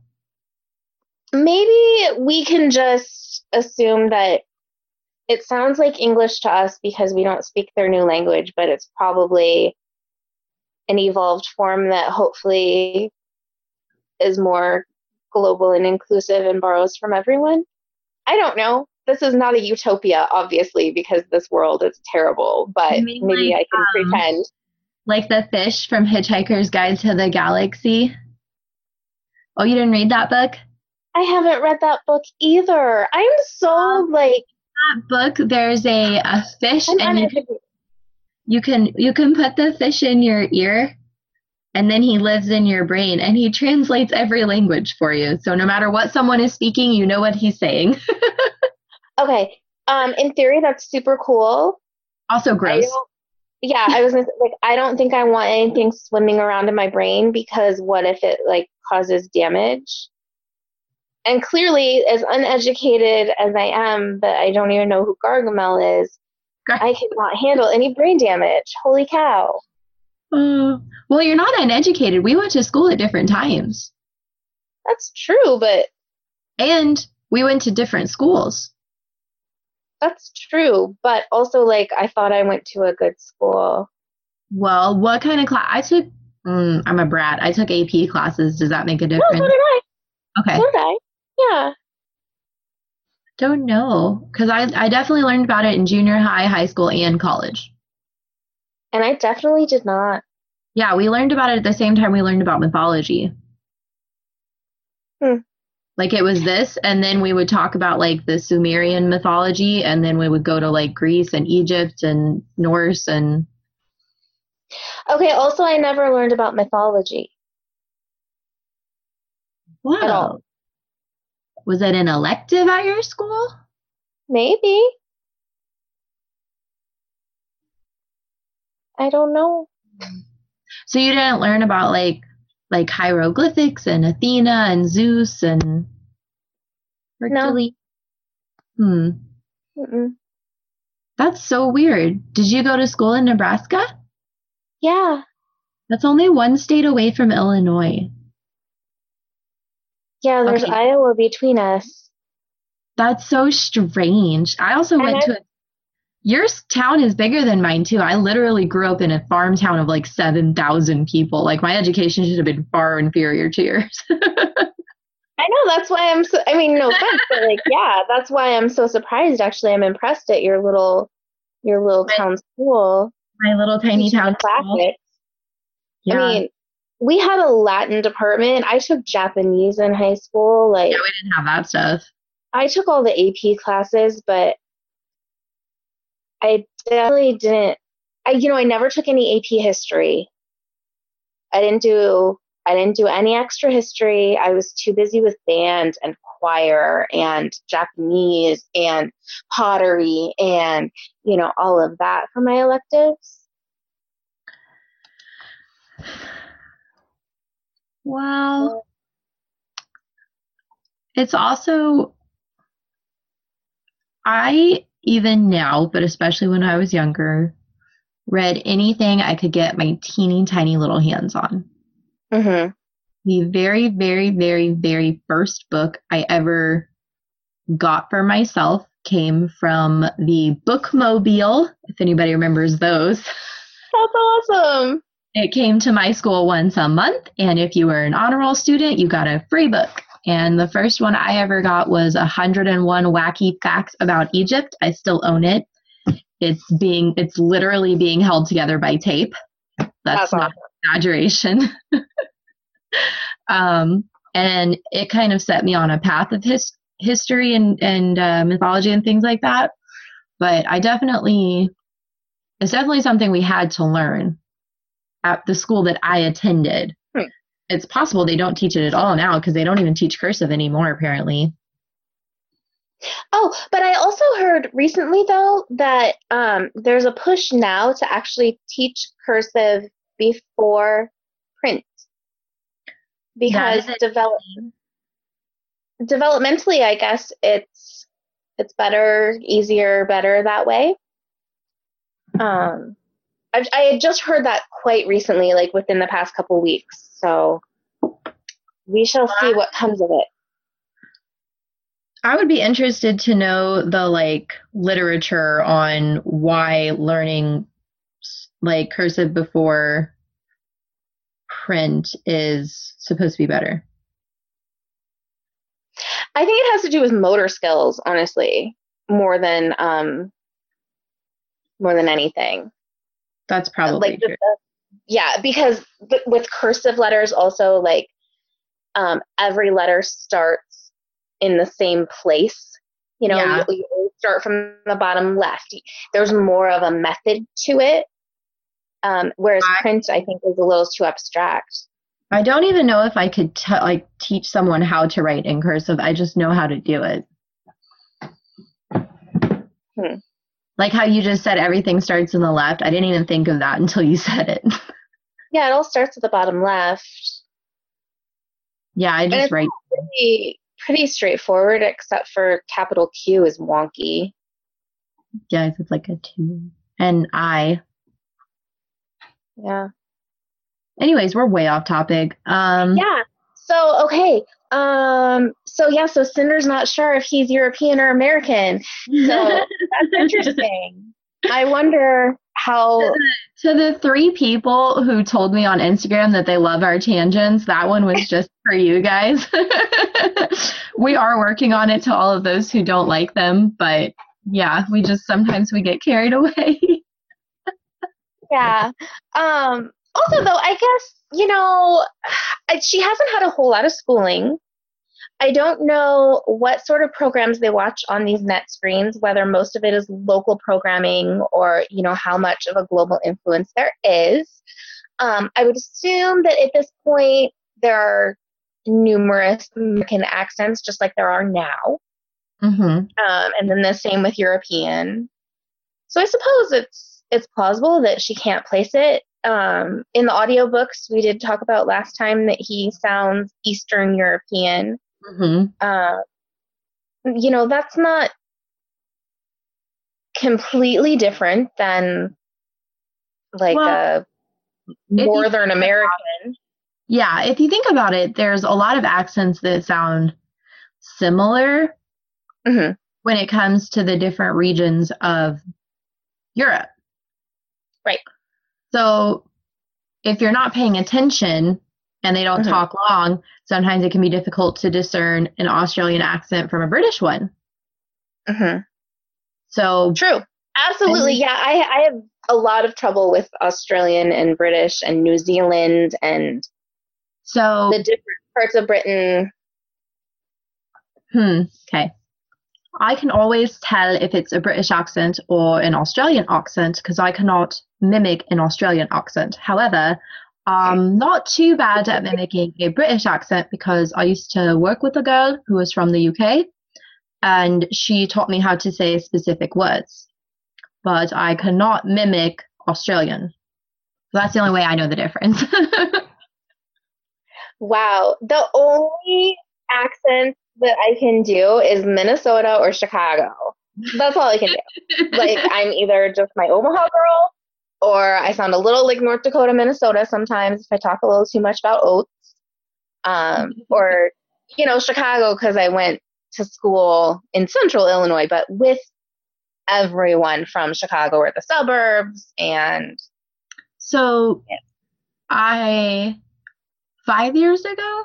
Maybe we can just assume that it sounds like English to us because we don't speak their new language, but it's probably an evolved form that hopefully is more global and inclusive and borrows from everyone. I don't know. This is not a utopia, obviously, because this world is terrible, but You mean maybe like, I can um, pretend. like the fish from Hitchhiker's Guide to the Galaxy. Oh, you didn't read that book? I haven't read that book either. I'm so like That book, there's a, a fish, I'm and you uneducated. you can you can put the fish in your ear and then he lives in your brain and he translates every language for you so no matter what someone is speaking you know what he's saying Okay. Um, in theory, that's super cool. also gross don't, yeah, I was gonna say, like, I don't think I want anything swimming around in my brain because what if it like causes damage? And clearly, as uneducated as I am, but I don't even know who Gargamel is, I cannot handle any brain damage. Holy cow! Uh, well you're not uneducated we went to school at different times That's true, but and we went to different schools that's true. But also, like, I thought I went to a good school. well what kind of class i took mm, i'm a brat i took ap classes does that make a difference? No, so did I. okay So did I. Yeah. don't know because I, I definitely learned about it in junior high high school and college And I definitely did not. Yeah, we learned about it at the same time we learned about mythology. Hmm. Like it was this, and then we would talk about like the Sumerian mythology, and then we would go to like Greece and Egypt and Norse and Okay, also, I never learned about mythology. Wow. Was it an elective at your school? Maybe. I don't know. So you didn't learn about like like hieroglyphics and Athena and Zeus and Hercules? Hmm. Mm-mm. That's so weird. Did you go to school in Nebraska? Yeah, That's only one state away from Illinois. Yeah, there's Okay. Iowa between us. That's so strange. I also And went I- to a, your town is bigger than mine too. I literally grew up in a farm town of like 7,000 people. Like my education should have been far inferior to yours. I know, that's why I'm so, I mean, no offense, but like, yeah, that's why I'm so surprised. Actually, I'm impressed at your little, your little Right. town school. my little tiny town. school. Yeah. I mean, we had a Latin department. I took Japanese in high school. Like, yeah, we didn't have that stuff. I took all the AP classes, but I definitely didn't. I, you know, I never took any AP history. I didn't do. I didn't do any extra history. I was too busy with band and choir and Japanese and pottery and you know all of that for my electives. Well, it's also, I even now, but especially when I was younger, read anything I could get my teeny tiny little hands on. Mm-hmm. The very, very, very, very first book I ever got for myself came from the Bookmobile, if anybody remembers those. That's awesome. It came to my school once a month, and if you were an honor roll student, you got a free book. And the first one I ever got was 101 Wacky Facts About Egypt. I still own it. It's being, it's literally being held together by tape. That's, That's not awesome. exaggeration. um, and it kind of set me on a path of his, history and, and uh, mythology and things like that. But I definitely, it's definitely something we had to learn at the school that I attended. Hmm. It's possible they don't teach it at all now because they don't even teach cursive anymore, apparently. Oh, but I also heard recently though that um, there's a push now to actually teach cursive before print because develop developmentally, I guess it's it's better, easier, better that way. Um, I, I had just heard that quite recently, like within the past couple weeks. So we shall see what comes of it. I would be interested to know the like literature on why learning like cursive before print is supposed to be better. I think it has to do with motor skills, honestly, more than um, more than anything. That's probably like the- yeah, because th- with cursive letters, also like um, every letter starts in the same place. You know, Yeah. you, you start from the bottom left. There's more of a method to it. Um, whereas I- print, I think, is a little too abstract. I don't even know if I could t- like teach someone how to write in cursive. I just know how to do it. Hmm. Like how you just said everything starts in the left. I didn't even think of that until you said it. Yeah, it all starts at the bottom left. yeah, I just write. pretty, pretty straightforward, except for capital Q is wonky. Yeah, it's like a two and I. Yeah. Anyways, we're way off topic. Um, Yeah. So okay. Um. So yeah. So Cinder's not sure if he's European or American. So that's interesting. I wonder how. to the three people who told me on Instagram that they love our tangents, that one was just for you guys. we are working on it to all of those who don't like them, but yeah, we just sometimes we get carried away. Yeah. Um. Also, though, I guess you know, she hasn't had a whole lot of schooling. I don't know what sort of programs they watch on these net screens, whether most of it is local programming or, you know, how much of a global influence there is. Um, I would assume that at this point there are numerous American accents, just like there are now. mm-hmm. Um, and then the same with European. So I suppose it's it's plausible that she can't place it. Um, in the audiobooks, we did talk about last time that he sounds Eastern European. Mm-hmm. Uh, you know, that's not completely different than like Well, a Northern American. Yeah, if you think about it, there's a lot of accents that sound similar Mhm. when it comes to the different regions of Europe. Right. So if you're not paying attention and they don't Mhm. talk long, sometimes it can be difficult to discern an Australian accent from a British one. hmm So True. Absolutely. Yeah, I, I have a lot of trouble with Australian and British and New Zealand and so the different parts of Britain. Hmm. Okay. I can always tell if it's a British accent or an Australian accent because I cannot mimic an Australian accent. However, I'm not too bad at mimicking a British accent because I used to work with a girl who was from the UK and she taught me how to say specific words. But I cannot mimic Australian. That's the only way I know the difference. Wow. The only accent that I can do is Minnesota or Chicago. That's all I can do. like I'm either just my Omaha girl or I sound a little like North Dakota, Minnesota sometimes if I talk a little too much about oats. Um, or, you know, Chicago because I went to school in central Illinois, but with everyone from Chicago or the suburbs. And so yeah. I, five years ago,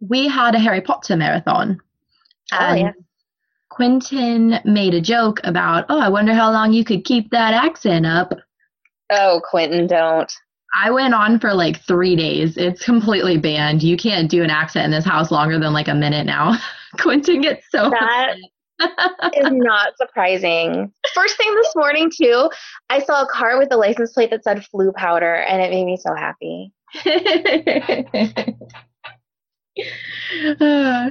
we had a Harry Potter marathon. Oh, yeah. Quentin made a joke about, oh, I wonder how long you could keep that accent up. Oh, Quentin, don't. I went on for like three days. It's completely banned. You can't do an accent in this house longer than like a minute now. Quentin gets so that is not surprising. First thing this morning too, I saw a car with a license plate that said Floo powder, and it made me so happy. uh,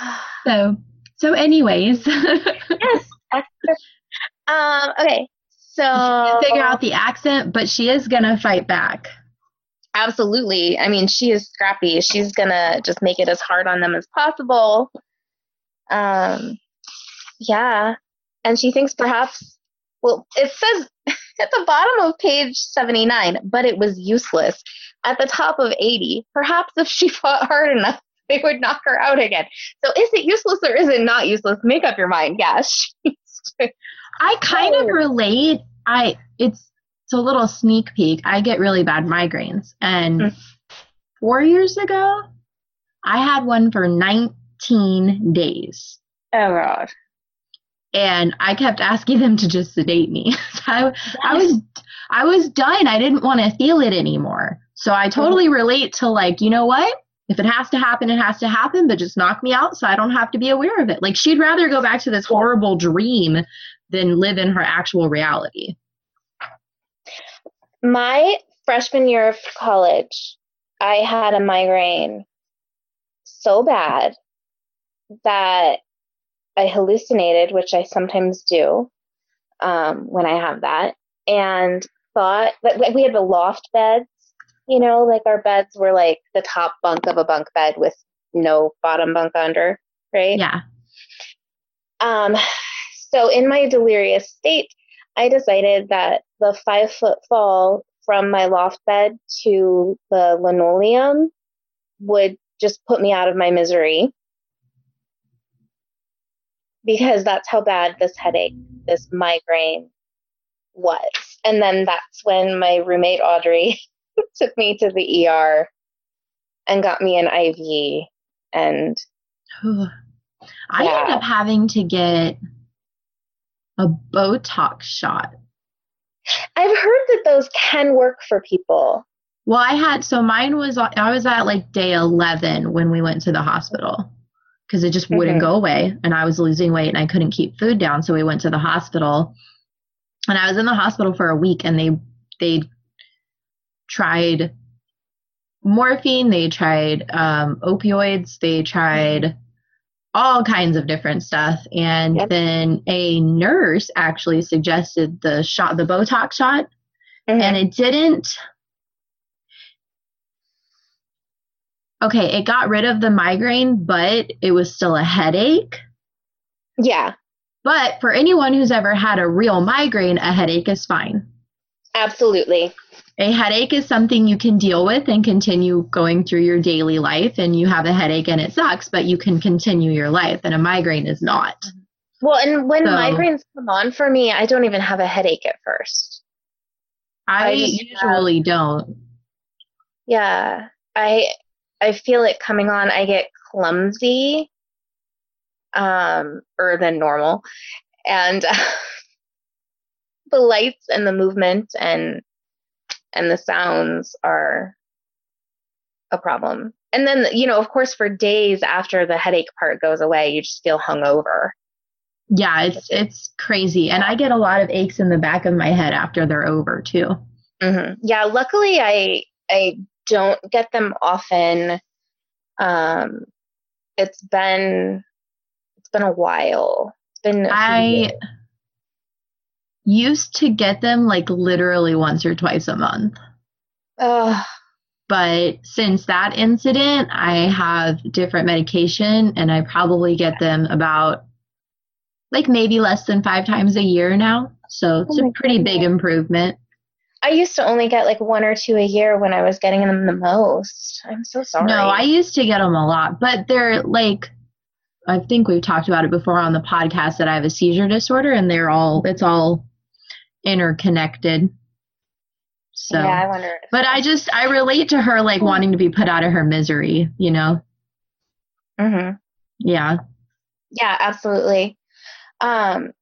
so so, anyways. yes. Um, okay. So figure out the accent, but she is gonna fight back. Absolutely. I mean, she is scrappy. She's gonna just make it as hard on them as possible. Um, yeah. And she thinks perhaps, well, it says at the bottom of page 79, but it was useless. At the top of 80, perhaps if she fought hard enough, they would knock her out again. So is it useless or is it not useless? Make up your mind. Yes. I kind of relate. I it's it's a little sneak peek. I get really bad migraines, and mm. four years ago, I had one for 19 days. Oh God. And I kept asking them to just sedate me. so I, yes. I was I was done. I didn't want to feel it anymore. So I totally relate to like, you know what? If it has to happen, it has to happen, but just knock me out so I don't have to be aware of it. Like she'd rather go back to this horrible dream than live in her actual reality. My freshman year of college, I had a migraine so bad that I hallucinated, which I sometimes do um, when I have that, and thought that we had the loft beds you know, like our beds were like the top bunk of a bunk bed with no bottom bunk under, right? Yeah. Um, so in my delirious state, I decided that the five foot fall from my loft bed to the linoleum would just put me out of my misery because that's how bad this headache, this migraine was. And then that's when my roommate Audrey took me to the ER and got me an IV and I yeah. ended up having to get a Botox shot. I've heard that those can work for people. Well, I had so mine was I was at like day 11 when we went to the hospital because it just wouldn't mm-hmm. go away and I was losing weight and I couldn't keep food down so we went to the hospital and I was in the hospital for a week and they they tried morphine, they tried um, opioids, they tried all kinds of different stuff. And yep. then a nurse actually suggested the shot, the Botox shot, mm-hmm. and it didn't. Okay, it got rid of the migraine, but it was still a headache. Yeah. But for anyone who's ever had a real migraine, a headache is fine. Absolutely a headache is something you can deal with and continue going through your daily life and you have a headache and it sucks but you can continue your life and a migraine is not. Well and when so, migraines come on for me i don't even have a headache at first. I, I usually don't. Yeah i i feel it coming on. I get clumsy um or than normal. And uh, the lights and the movement and and the sounds are a problem. And then, you know, of course, for days after the headache part goes away, you just feel hungover. Yeah, it's it's crazy, and I get a lot of aches in the back of my head after they're over too. Mm-hmm. Yeah, luckily I I don't get them often. Um, it's been it's been a while. It's been I. Years used to get them like literally once or twice a month. Oh. But since that incident, I have different medication and I probably get them about like maybe less than five times a year now. So oh it's Oh a pretty big improvement. I used to only get like one or two a year when I was getting them the most. I'm so sorry. No, I used to get them a lot, but they're like, I think we've talked about it before on the podcast that I have a seizure disorder and they're all, it's all interconnected. So, yeah, I wonder. but I just, I relate to her like wanting to be put out of her misery, you know? Mhm. Yeah. Yeah, absolutely. Um,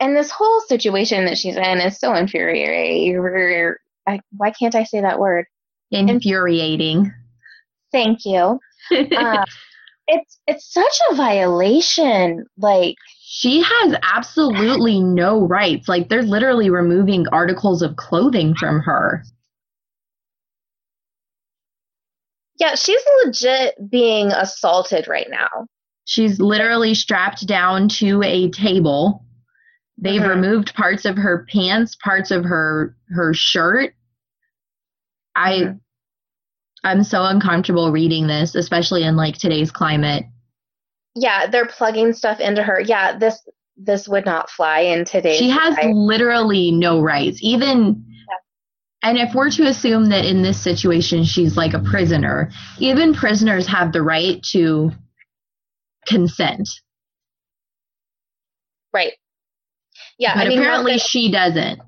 and this whole situation that she's in is so infuriating. I, why can't I say that word? Infuriating. Thank you. Um, it's it's such a violation. Like, she has absolutely no rights. Like, they're literally removing articles of clothing from her. yeah, she's legit being assaulted right now. She's literally strapped down to a table. They've Mhm. removed parts of her pants, parts of her her shirt. I Mhm. I'm so uncomfortable reading this, especially in like today's climate. Yeah, they're plugging stuff into her. Yeah, this this would not fly in today. She has society. literally no rights. Even and if we're to assume that in this situation she's like a prisoner, even prisoners have the right to consent. right. Yeah, but I mean, apparently that- she doesn't.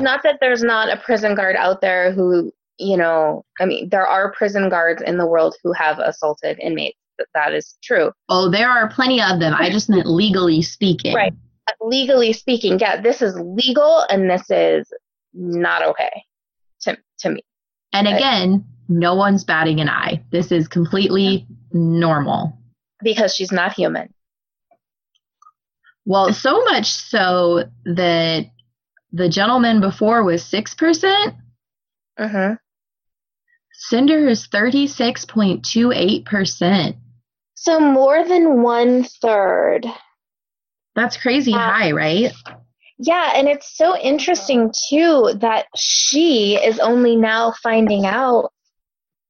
not that there's not a prison guard out there who you know i mean there are prison guards in the world who have assaulted inmates that, that is true Oh, there are plenty of them. I just meant legally speaking. Right. Legally speaking yeah this is legal and this is not okay to, to me And Right. again, no one's batting an eye. This is completely normal. because she's not human Well, so much so that the gentleman before was 6%. hmm Cinder is 36.28%. so more than one third That's crazy Wow. high, right? yeah and it's so interesting too that she is only now finding out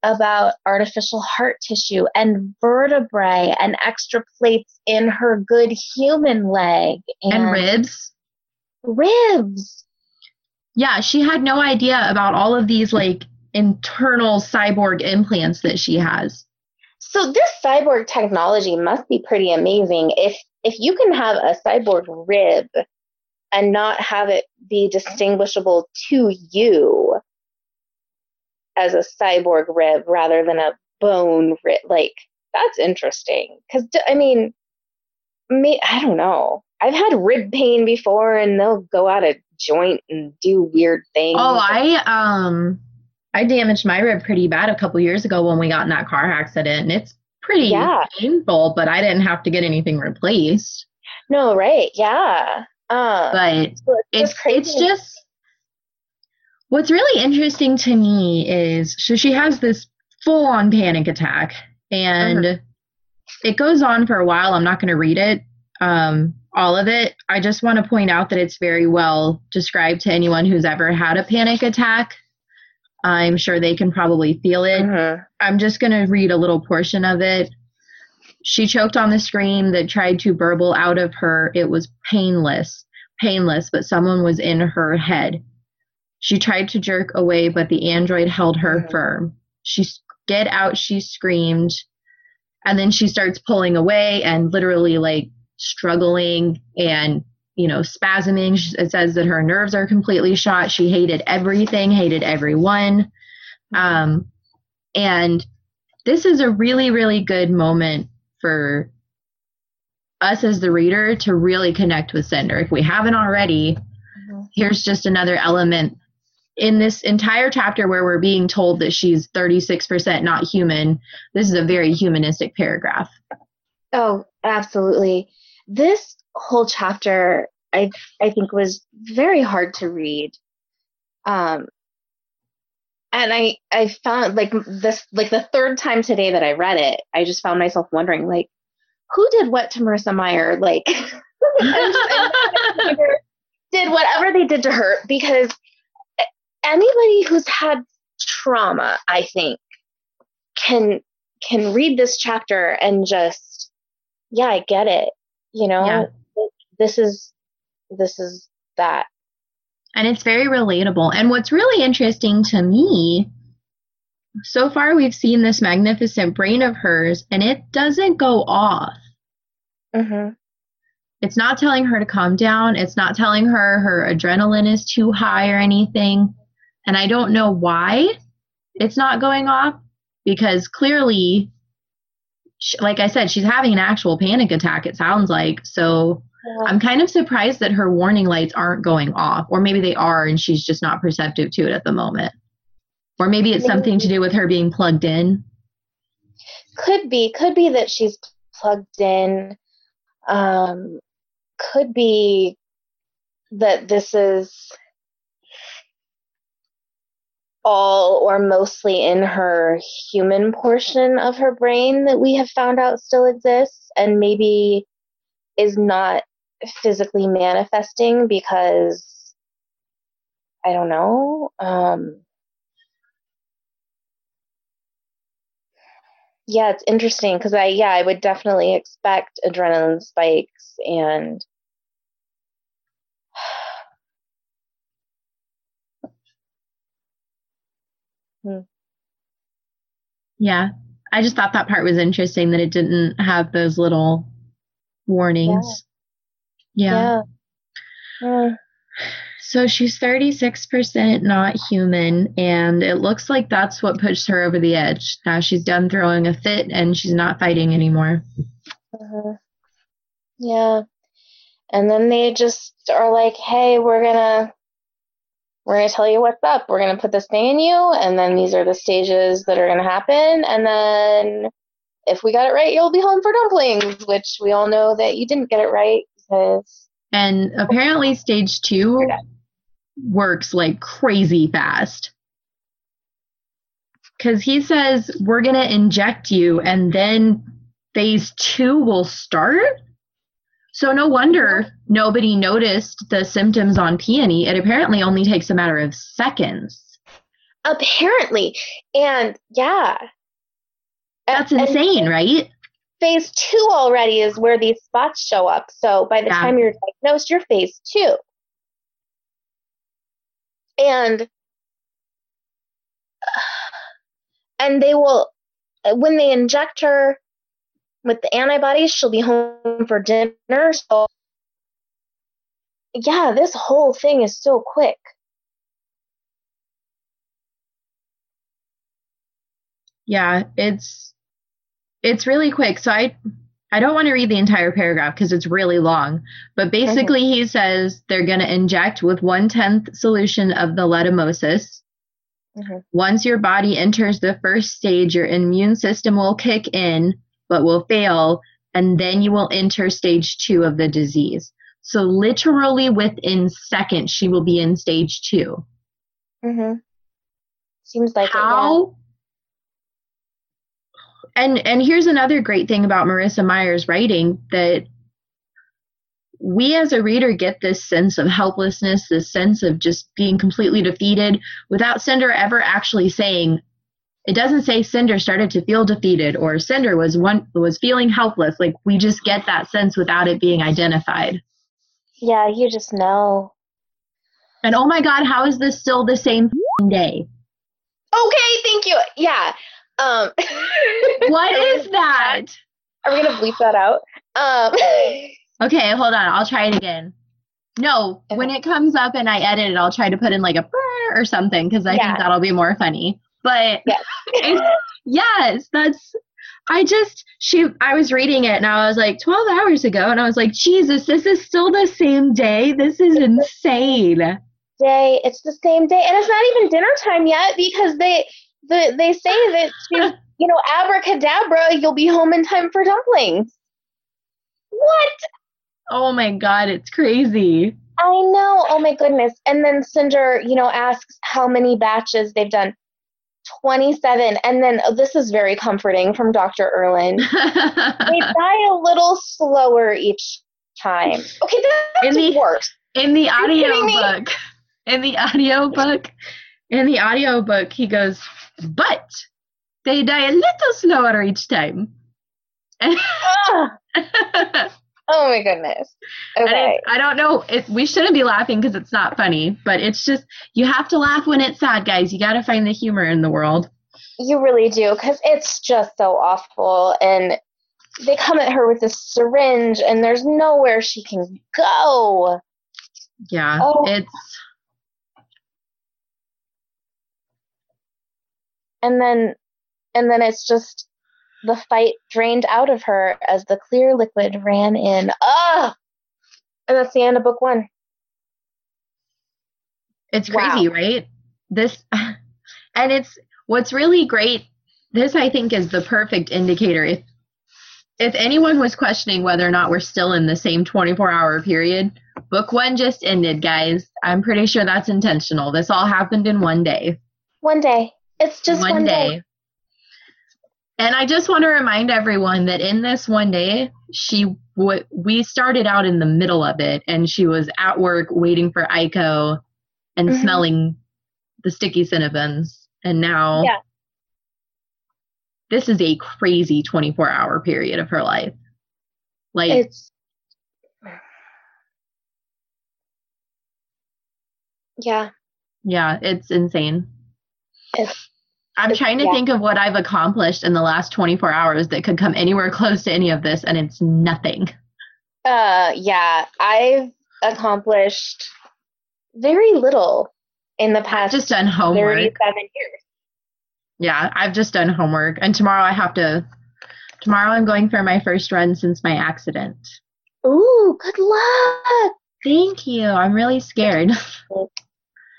about artificial heart tissue and vertebrae and extra plates in her good human leg and, And ribs. ribs. Yeah, she had no idea about all of these like internal cyborg implants that she has. So this cyborg technology must be pretty amazing if if you can have a cyborg rib and not have it be distinguishable to you as a cyborg rib rather than a bone rib like that's interesting cuz I mean me I don't know. I've had rib pain before and they'll go out of joint and do weird things. Oh, I um I damaged my rib pretty bad a couple years ago when we got in that car accident and it's pretty Yeah. painful, but I didn't have to get anything replaced. No, right. Yeah. Um But so it's just it's just what's really interesting to me is so she has this full on panic attack and Mm-hmm. it goes on for a while i'm not going to read it um, all of it i just want to point out that it's very well described to anyone who's ever had a panic attack i'm sure they can probably feel it Mhm. I'm just going to read a little portion of it. She choked on the scream that tried to burble out of her. It was painless, painless, but someone was in her head. She tried to jerk away, but the android held her Mhm. firm. She get out, she screamed, and then she starts pulling away and literally like struggling and you know spasming. It says that her nerves are completely shot. She hated everything, hated everyone. Um, and this is a really, really good moment for us as the reader to really connect with Cinder. If we haven't already, Mhm. here's just another element in this entire chapter where we're being told that she's 36% not human. This is a very humanistic paragraph. Oh, absolutely. This whole chapter, I I think, was very hard to read. Um, and I I found like this like the third time today that I read it, I just found myself wondering like, who did what to Marissa Meyer? Like, did whatever they did to her because anybody who's had trauma, I think, can can read this chapter and just yeah, I get it. You know, Yeah. This is this is that. and it's very relatable. And what's really interesting to me, so far we've seen this magnificent brain of hers, and it doesn't go off. hmm It's not telling her to calm down. It's not telling her her adrenaline is too high or anything. And I don't know why it's not going off because clearly, sh like I said, she's having an actual panic attack, it sounds like. So I'm kind of surprised that her warning lights aren't going off, or maybe they are and she's just not perceptive to it at the moment. Or maybe it's something to do with her being plugged in. Could be, could be that she's plugged in. Um, could be that this is all or mostly in her human portion of her brain that we have found out still exists and maybe is not physically manifesting because I don't know. Um, yeah, it's interesting because I yeah I would definitely expect adrenaline spikes and Yeah. I just thought that part was interesting that it didn't have those little warnings. Yeah. yeah. Uh, So she's 36% not human, and it looks like that's what pushed her over the edge. Now she's done throwing a fit and she's not fighting anymore. Uh-huh. yeah. And then they just are like, "Hey, we're gonna we're gonna tell you what's up. We're gonna put this thing in you, and then these are the stages that are gonna happen. And then if we got it right, you'll be home for dumplings, which we all know that you didn't get it right because And apparently, stage two works like crazy fast. Because he says, We're going to inject you, and then phase two will start. So, no wonder nobody noticed the symptoms on Peony. It apparently only takes a matter of seconds. apparently, and yeah, That's And- insane, right? Phase two already is where these spots show up. So by the Yeah. time you're diagnosed, you're phase two. And and they will when they inject her with the antibodies, she'll be home for dinner. So yeah, this whole thing is so quick. Yeah, it's it's really quick. So I I don't want to read the entire paragraph because it's really long. But basically, he says they're going to inject with one tenth solution of the letumosis. Mhm. Once your body enters the first stage, your immune system will kick in, but will fail, and then you will enter stage two of the disease. So literally within seconds, she will be in stage two. Mm-hmm. Seems like it, yeah. And and here's another great thing about marissa meyer's writing that we as a reader get this sense of helplessness this sense of just being completely defeated without cinder ever actually saying it doesn't say cinder started to feel defeated or cinder was one was feeling helpless like we just get that sense without it being identified Yeah, you just know. and oh my god how is this still the same day Okay, thank you. Yeah. Um what is that Are we gonna bleep that out? Um Okay, hold on. I'll try it again. No, when it comes up and I edit it, I'll try to put in like a brr or something because I Yeah. think that'll be more funny. But Yes. yes, that's. I just she. I was reading it and I was like, twelve hours ago, and I was like, Jesus, this is still the same day. This is insane. day. It's the same day, and it's not even dinner time yet because they the they say that she's you know abracadabra, you'll be home in time for dumplings. What? Oh my god, it's crazy. I know. Oh my goodness. And then Cinder, you know, asks how many batches they've done. 27. And then oh, this is very comforting from Dr. Erland. They die a little slower each time. Okay, that's In the- worse. in the you kidding me? audiobook, in the audiobook, in the audiobook, he goes, but they die a little slower each time. Ah! oh my goodness. Okay. I don't know. It, we shouldn't be laughing because it's not funny, but it's just you have to laugh when it's sad, guys. You got to find the humor in the world. You really do, because it's just so awful. And they come at her with this syringe, and there's nowhere she can go. Yeah, Oh. it's And then, and then it's just the fight drained out of her as the clear liquid ran in. Ah! And that's the end of book one. it's Wow. crazy, right? This, and it's what's really great. This I think is the perfect indicator. If if anyone was questioning whether or not we're still in the same 24 hour period, book one just ended, guys. I'm pretty sure that's intentional. This all happened in one day. One day. It's just one, day. And I just want to remind everyone that in this one day, she w- we started out in the middle of it, and she was at work waiting for Aiko and Mhm. smelling the sticky cinnabons, and now Yeah. this is a crazy 24 hour period of her life. Like It's. Yeah. Yeah, it's insane. It's, I'm it's- trying to yeah. think of what I've accomplished in the last 24 hours that could come anywhere close to any of this, and it's nothing. uh, yeah. I've accomplished very little in the past Just done homework. 37 years. Yeah, I've just done homework, and tomorrow I have to. Tomorrow I'm going for my first run since my accident. Ooh, good luck. Thank you. I'm really scared.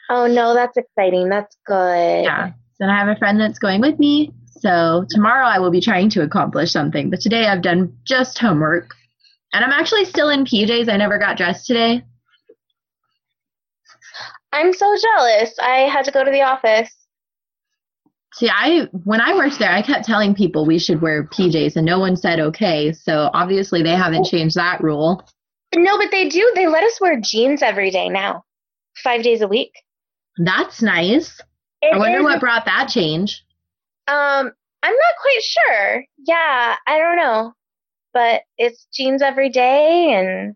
Oh no, that's exciting. That's good. yeah. Then I have a friend that's going with me. So tomorrow I will be trying to accomplish something. But today I've done just homework. And I'm actually still in PJs. I never got dressed today. I'm so jealous. I had to go to the office. See, I when I worked there, I kept telling people we should wear PJs and no one said okay. So obviously they haven't changed that rule. No, but they do. They let us wear jeans every day now, five days a week. That's nice. It I wonder is- what brought that change. Um, I'm not quite sure. Yeah, I don't know, but it's jeans every day, and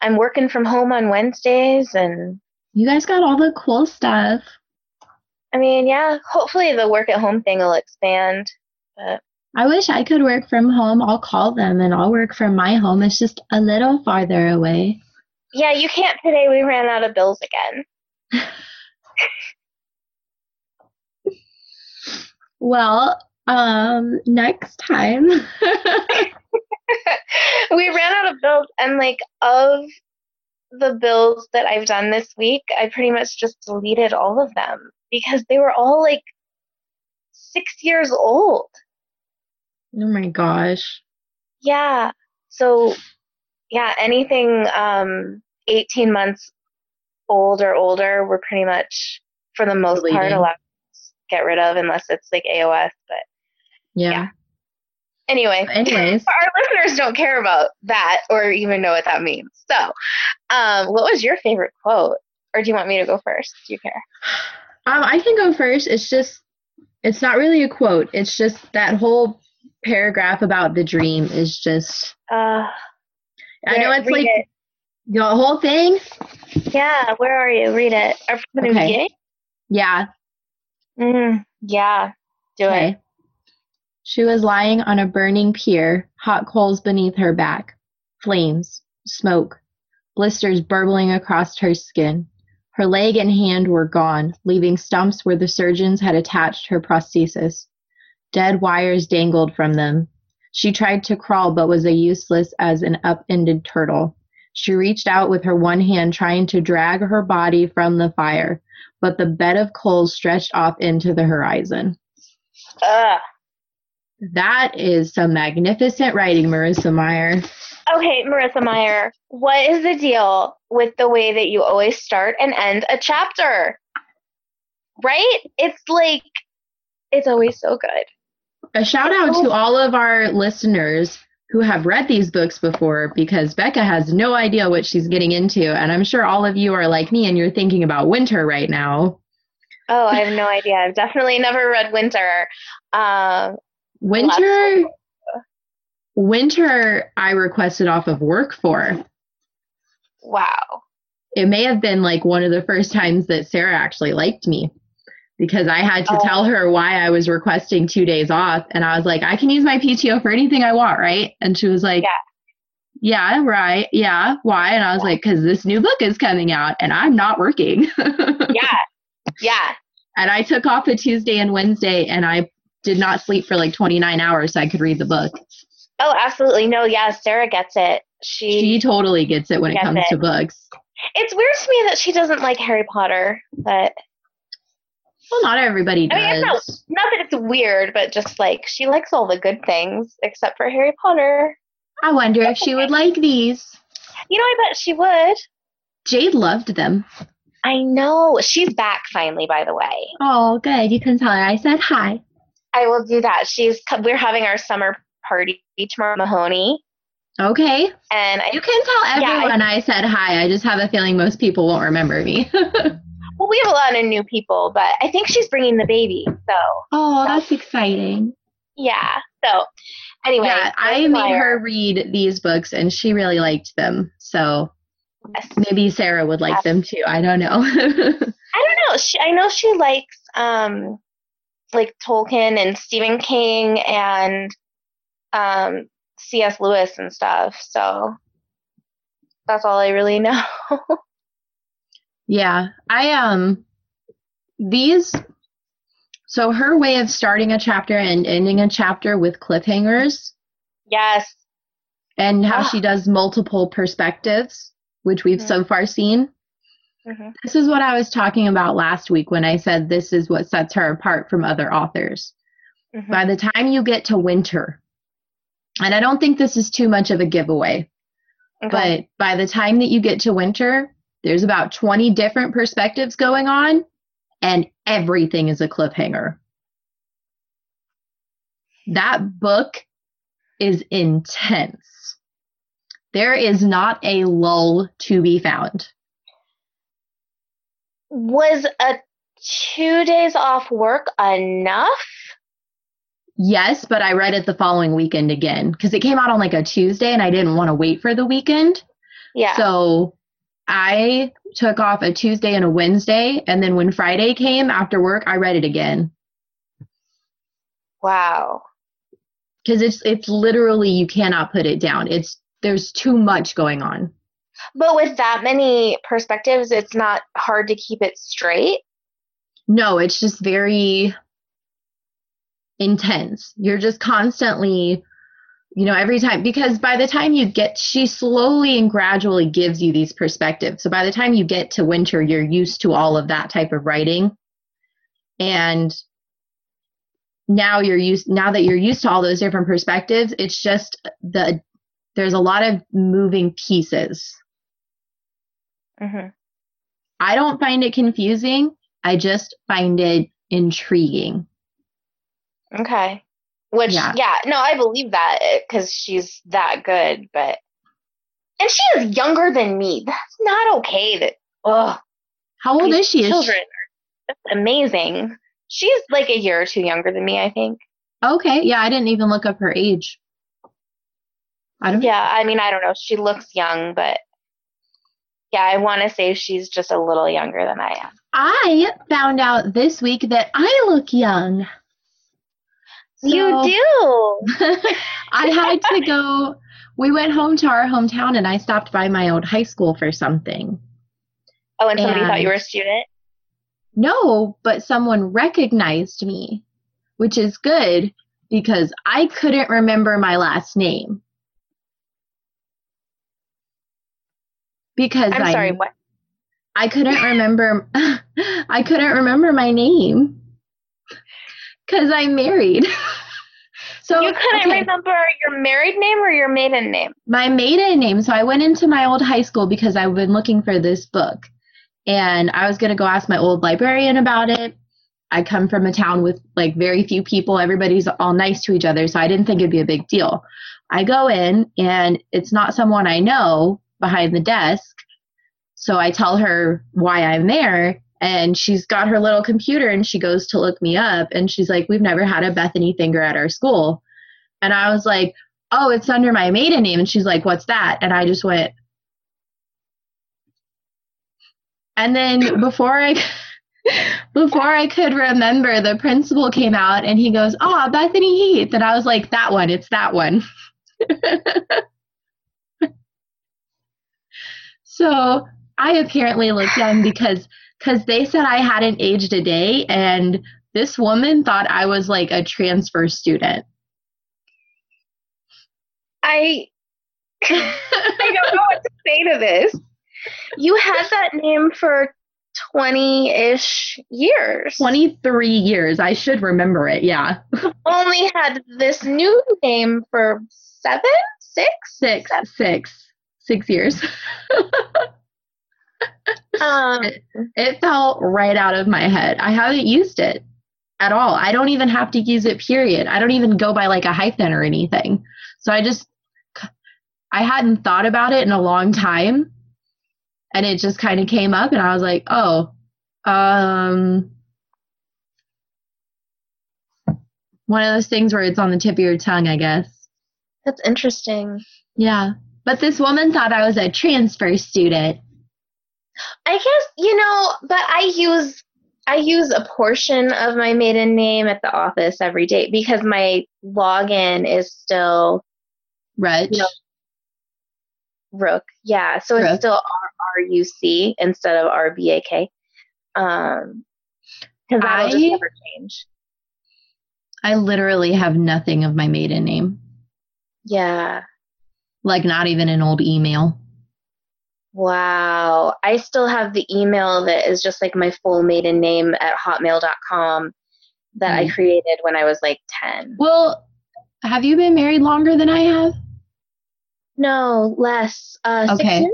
I'm working from home on Wednesdays, and You guys got all the cool stuff. I mean, yeah. Hopefully, the work at home thing will expand. But I wish I could work from home. I'll call them and I'll work from my home. It's just a little farther away. yeah, you can't today. We ran out of bills again. Well, um, next time. we ran out of bills and like of the bills that I've done this week, I pretty much just deleted all of them because they were all like six years old. oh my gosh. Yeah. So yeah, anything um 18 months old or older, we're pretty much for the most part allowed to get rid of unless it's like AOS. But Yeah. Yeah. anyway, Anyways, our listeners don't care about that or even know what that means. So, um, what was your favorite quote? Or do you want me to go first? Do you care? um, I can go first. It's just, it's not really a quote. It's just that whole paragraph about the dream is just, Uh, I know it's like it. The whole thing. Yeah, where are you? Read it. Are from the Okay. Yeah. Mm, yeah, do it. She was lying on a burning pier, hot coals beneath her back, flames, smoke, blisters burbling across her skin. Her leg and hand were gone, leaving stumps where the surgeons had attached her prosthesis. Dead wires dangled from them. She tried to crawl but was as useless as an upended turtle. She reached out with her one hand trying to drag her body from the fire, but the bed of coals stretched off into the horizon. Ugh. That is some magnificent writing, Marissa Meyer. Okay, Marissa Meyer, what is the deal with the way that you always start and end a chapter? Right? It's like, it's always so good. A shout out to oh. all of our listeners who have read these books before because Becca has no idea what she's getting into. And I'm sure all of you are like me and you're thinking about winter right now. Oh, I have no idea. I've definitely never read Winter. Um, Winter, Winter, I requested off of work for. wow. It may have been like one of the first times that Sarah actually liked me because I had to Oh. tell her why I was requesting two days off. And I was like, I can use my PTO for anything I want, right? And she was like, yeah, yeah right. Yeah. Why? And I was like, because this new book is coming out and I'm not working. Yeah. Yeah. And I took off a Tuesday and Wednesday and I did not sleep for like 29 hours so I could read the book. Oh, absolutely. No, yeah, Sarah gets it. She, She totally gets it when it comes it. to books. it's weird to me that she doesn't like Harry Potter, but Well, not everybody I mean, does. it's not, not that it's weird, but just like she likes all the good things except for Harry Potter. I wonder if she would like these. You know, I bet she would. Jade loved them. I know. She's back finally, by the way. Oh, good. You can tell her I said hi. I will do that. She's we're having our summer party tomorrow, Mahoney, Okay. and I You can tell Yeah, I- everyone I, said hi. I just have a feeling most people won't remember me. well, we have a lot of new people, but I think she's bringing the baby. So oh, that's exciting. yeah. So anyway, yeah, I made her read these books and she really liked them. So Yes. maybe Sarah would like them too. I don't know. I don't know. She, I know she likes um like Tolkien and Stephen King and um C.S. Lewis and stuff. So that's all I really know. Yeah, I um these so her way of starting a chapter and ending a chapter with cliffhangers yes. and how Ah. she does multiple perspectives, which we've so far seen. hmm This is what I was talking about last week when I said this is what sets her apart from other authors. hmm By the time you get to winter, and I don't think this is too much of a giveaway, but by the time that you get to winter, there's about 20 different perspectives going on, and everything is a cliffhanger. That book is intense. There is not a lull to be found. was a two days off work enough? Yes, but I read it the following weekend again because it came out on like a Tuesday and I didn't want to wait for the weekend. Yeah. So I took off a Tuesday and a Wednesday. And then when Friday came after work, I read it again wow. because it's, it's literally, you cannot put it down. It's, there's too much going on. But with that many perspectives, it's not hard to keep it straight. No, it's just very intense. You're just constantly, you know, every time, because by the time you get, she slowly and gradually gives you these perspectives. So by the time you get to winter, you're used to all of that type of writing. And now you're used, now that you're used to all those different perspectives, it's just the, there's a lot of moving pieces. hmm I don't find it confusing. I just find it intriguing. Okay. Which, Yeah. yeah. no, I believe that because she's that good, but. And she is younger than me. That's not okay that, ugh. How old is she? Is she- Children just amazing. She's like a year or two younger than me, I think. Okay, yeah, I didn't even look up her age. I don't. Yeah, I mean, I don't know. She looks young, but yeah, I want to say she's just a little younger than I am. I found out this week that I look young. You do. I had to go. We went home to our hometown, and I stopped by my old high school for something. Oh, and somebody thought you were a student? No, but someone recognized me, which is good because I couldn't remember my last name. Because I'm I sorry, what? I couldn't remember I couldn't remember my name cuz I'm married. so You couldn't okay, remember your married name or your maiden name? my maiden name. So I went into my old high school because I've been looking for this book and I was going to go ask my old librarian about it. I come from a town with like very few people. Everybody's all nice to each other, so I didn't think it'd be a big deal. I go in and it's not someone I know behind the desk. So I tell her why I'm there and she's got her little computer and she goes to look me up and she's like we've never had a Bethanie Finger at our school. And i was like oh it's under my maiden name. And she's like what's that? And i just went and then before i before i could remember the principal came out and he goes oh Bethanie heath. And i was like that one it's that one. So i apparently look young because because they said I hadn't aged a day, and this woman thought I was like a transfer student. I I don't know what to say to this. You had that name for 20 ish years. 23 years. I should remember it. Yeah. Only had this new name for seven, six, six, seven. six, six years. um, it, it felt right out of my head. I haven't used it at all. I don't even have to use it, period. I don't even go by like a hyphen or anything. So I just, I hadn't thought about it in a long time. And it just kind of came up, and I was like, oh, um, one of those things where it's on the tip of your tongue, I guess. That's interesting. Yeah. But this woman thought I was a transfer student. I guess you know, but I use I use a portion of my maiden name at the office every day because my login is still Reg. You know, Rook. Yeah, so Rook. it's still R R U C instead of R B A K. Um, because that'll I, just never change. I literally have nothing of my maiden name. Yeah. Like not even an old email. Wow. I still have the email that is just like my full maiden name at hotmail.com that mm. I created when I was like 10. Well, have you been married longer than I have? No, less. Uh, okay.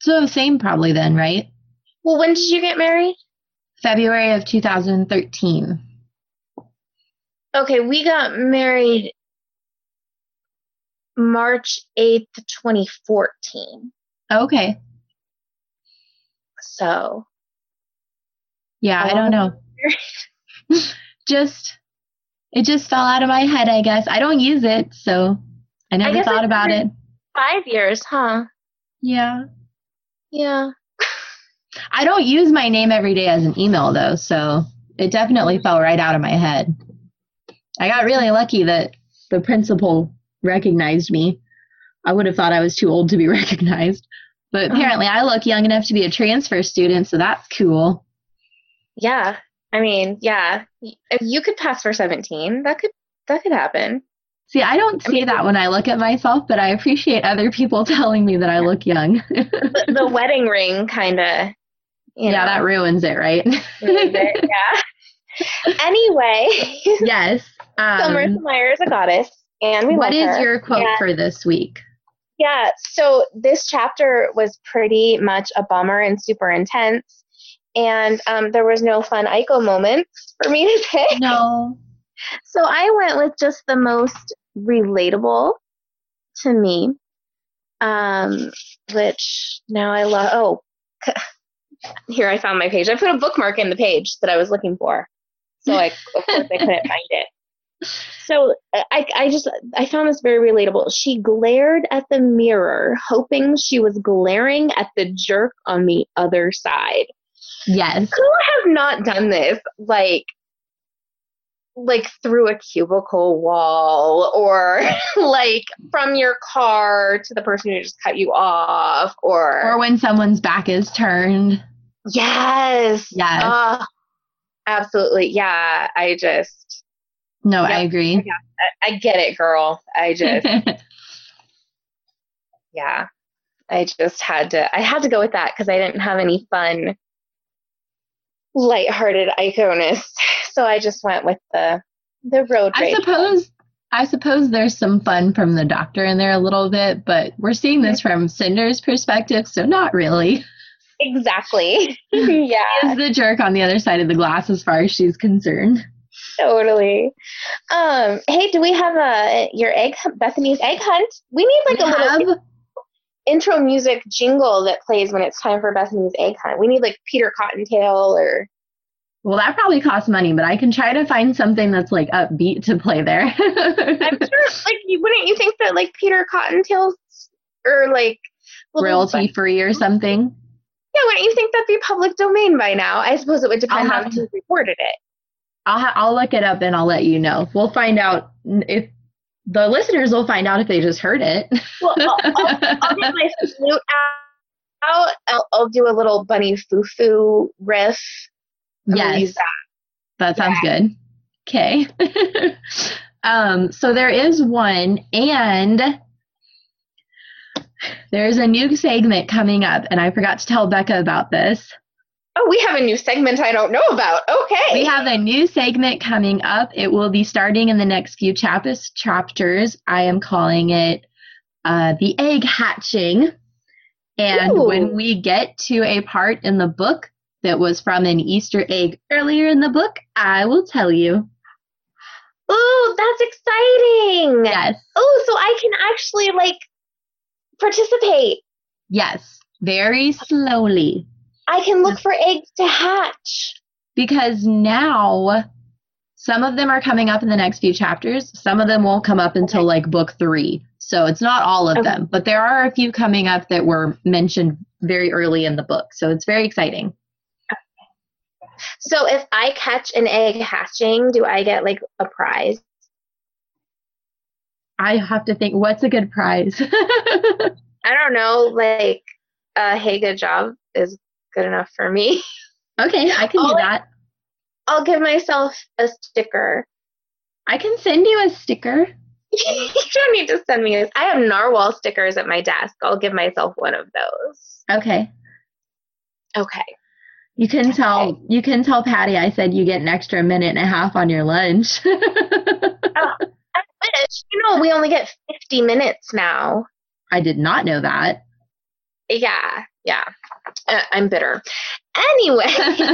So same probably then, right? Well, when did you get married? February of 2013. Okay, we got married March 8th, 2014. Okay. So. Yeah, I oh. don't know. just, it just fell out of my head, I guess. I don't use it, so I never I thought about it. Five years, huh? Yeah. Yeah. I don't use my name every day as an email, though, so it definitely fell right out of my head. I got really lucky that the principal recognized me. I would have thought I was too old to be recognized. But uh-huh. apparently I look young enough to be a transfer student, so that's cool. Yeah. I mean, yeah. If you could pass for 17, that could that could happen. See, I don't see I mean, that when I look at myself, but I appreciate other people telling me that I look young. the, the, wedding ring kind of Yeah, know, that ruins it, right? ruins it, yeah. anyway. Yes. Um, so Marissa Meyer is a goddess. And we What is her. your quote for this week? Yeah, so this chapter was pretty much a bummer and super intense. And um, there was no fun Aiko moments for me to pick. No. So I went with just the most relatable to me, um, which now I love. Oh, here I found my page. I put a bookmark in the page that I was looking for. So I, of course, I couldn't find it. So I, I just I found this very relatable. She glared at the mirror, hoping she was glaring at the jerk on the other side. Yes. Who have not done this? Like like through a cubicle wall or like from your car to the person who just cut you off or or when someone's back is turned. Yes. Yes. Uh, absolutely. Yeah. I just no, yep. I agree. I, I get it, girl. I just, yeah, I just had to, I had to go with that because I didn't have any fun, lighthearted iconists. So I just went with the, the road. I suppose, one. I suppose there's some fun from the doctor in there a little bit, but we're seeing this mm-hmm. from Cinder's perspective, so not really. Exactly. yeah. Is the jerk on the other side of the glass as far as she's concerned totally. Um, hey, do we have a your egg Bethanie's egg hunt? We need like we a little intro music jingle that plays when it's time for Bethanie's egg hunt. We need like Peter Cottontail or Well, that probably costs money, but I can try to find something that's like upbeat to play there. I'm sure like you wouldn't you think that like Peter Cottontail's or like Royalty free or something. Yeah, wouldn't you think that'd be public domain by now? I suppose it would depend on to- who recorded it. I'll ha- I'll look it up and I'll let you know. We'll find out if the listeners will find out if they just heard it. Well, I'll, I'll, I'll get my flute out. I'll, I'll do a little bunny foo foo riff. I'm yes, that sounds good. Okay. um, so there is one, and there's a new segment coming up, and I forgot to tell Becca about this. Oh, we have a new segment I don't know about. Okay. We have a new segment coming up. It will be starting in the next few chapters. Chapters. I am calling it uh, the egg hatching. And Ooh. when we get to a part in the book that was from an Easter egg earlier in the book, I will tell you. Ooh, that's exciting. Yes, Oh, so I can actually like participate. yes, very slowly. I can look for eggs to hatch. Because now some of them are coming up in the next few chapters, some of them won't come up until like book three. So it's not all of Okay. them, but there are a few coming up that were mentioned very early in the book. So it's very exciting. So if I catch an egg hatching, do I get like a prize? I have to think what's a good prize? I don't know, like uh hey good job is good enough for me. okay, I can do Oh. that. I'll give myself a sticker. I can send you a sticker. you don't need to send me this. I have narwhal stickers at my desk. I'll give myself one of those. Okay. Okay. You can tell you can tell Patty I said you get an extra minute and a half on your lunch. oh, I wish. You know, we only get 50 minutes now. I did not know that. Yeah, yeah. Uh, I'm bitter. Anyway, so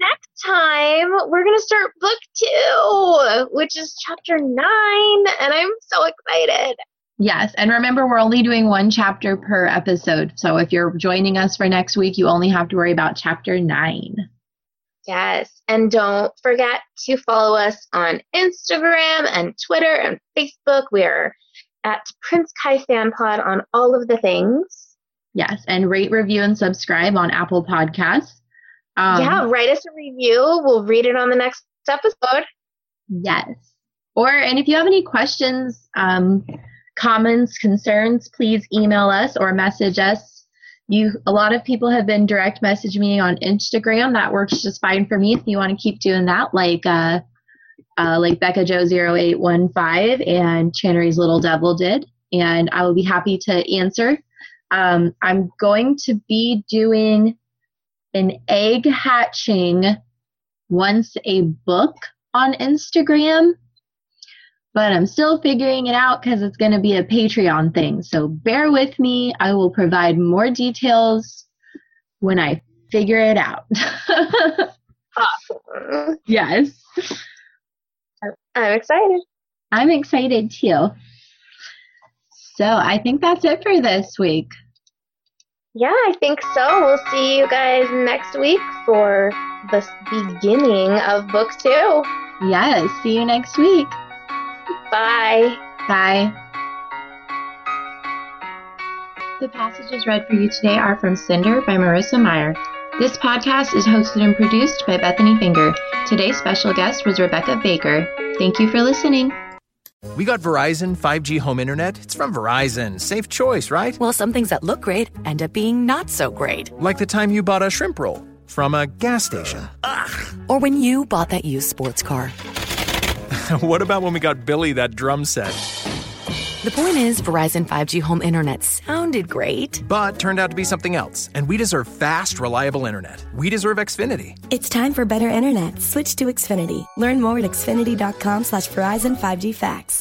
next time we're going to start book two, which is chapter nine, and I'm so excited. Yes, and remember, we're only doing one chapter per episode. So if you're joining us for next week, you only have to worry about chapter nine. Yes, and don't forget to follow us on Instagram and Twitter and Facebook. We are at Prince Kai Fan Pod on all of the things. Yes, and rate, review, and subscribe on Apple Podcasts. Um, yeah, write us a review. We'll read it on the next episode. Yes. Or, and if you have any questions, um, comments, concerns, please email us or message us. You, a lot of people have been direct message me on Instagram. That works just fine for me. If you want to keep doing that, like, uh, uh, like Becca Joe 0815 and Channary's Little Devil did, and I will be happy to answer. Um, I'm going to be doing an egg hatching once a book on Instagram, but I'm still figuring it out because it's going to be a Patreon thing. So bear with me. I will provide more details when I figure it out. Awesome. yes, I'm excited. I'm excited too. So I think that's it for this week. Yeah, I think so. We'll see you guys next week for the beginning of book two. Yes, see you next week. Bye. Bye. The passages read for you today are from Cinder by Marissa Meyer. This podcast is hosted and produced by Bethanie Finger. Today's special guest was Rebecca Baker. Thank you for listening. We got Verizon 5G home internet. It's from Verizon. Safe choice, right? Well, some things that look great end up being not so great. Like the time you bought a shrimp roll from a gas station. Or when you bought that used sports car. what about when we got Billy that drum set? The point is, Verizon 5G home internet sounded great. But turned out to be something else. And we deserve fast, reliable internet. We deserve Xfinity. It's time for better internet. Switch to Xfinity. Learn more at xfinity.com slash Verizon 5G Facts.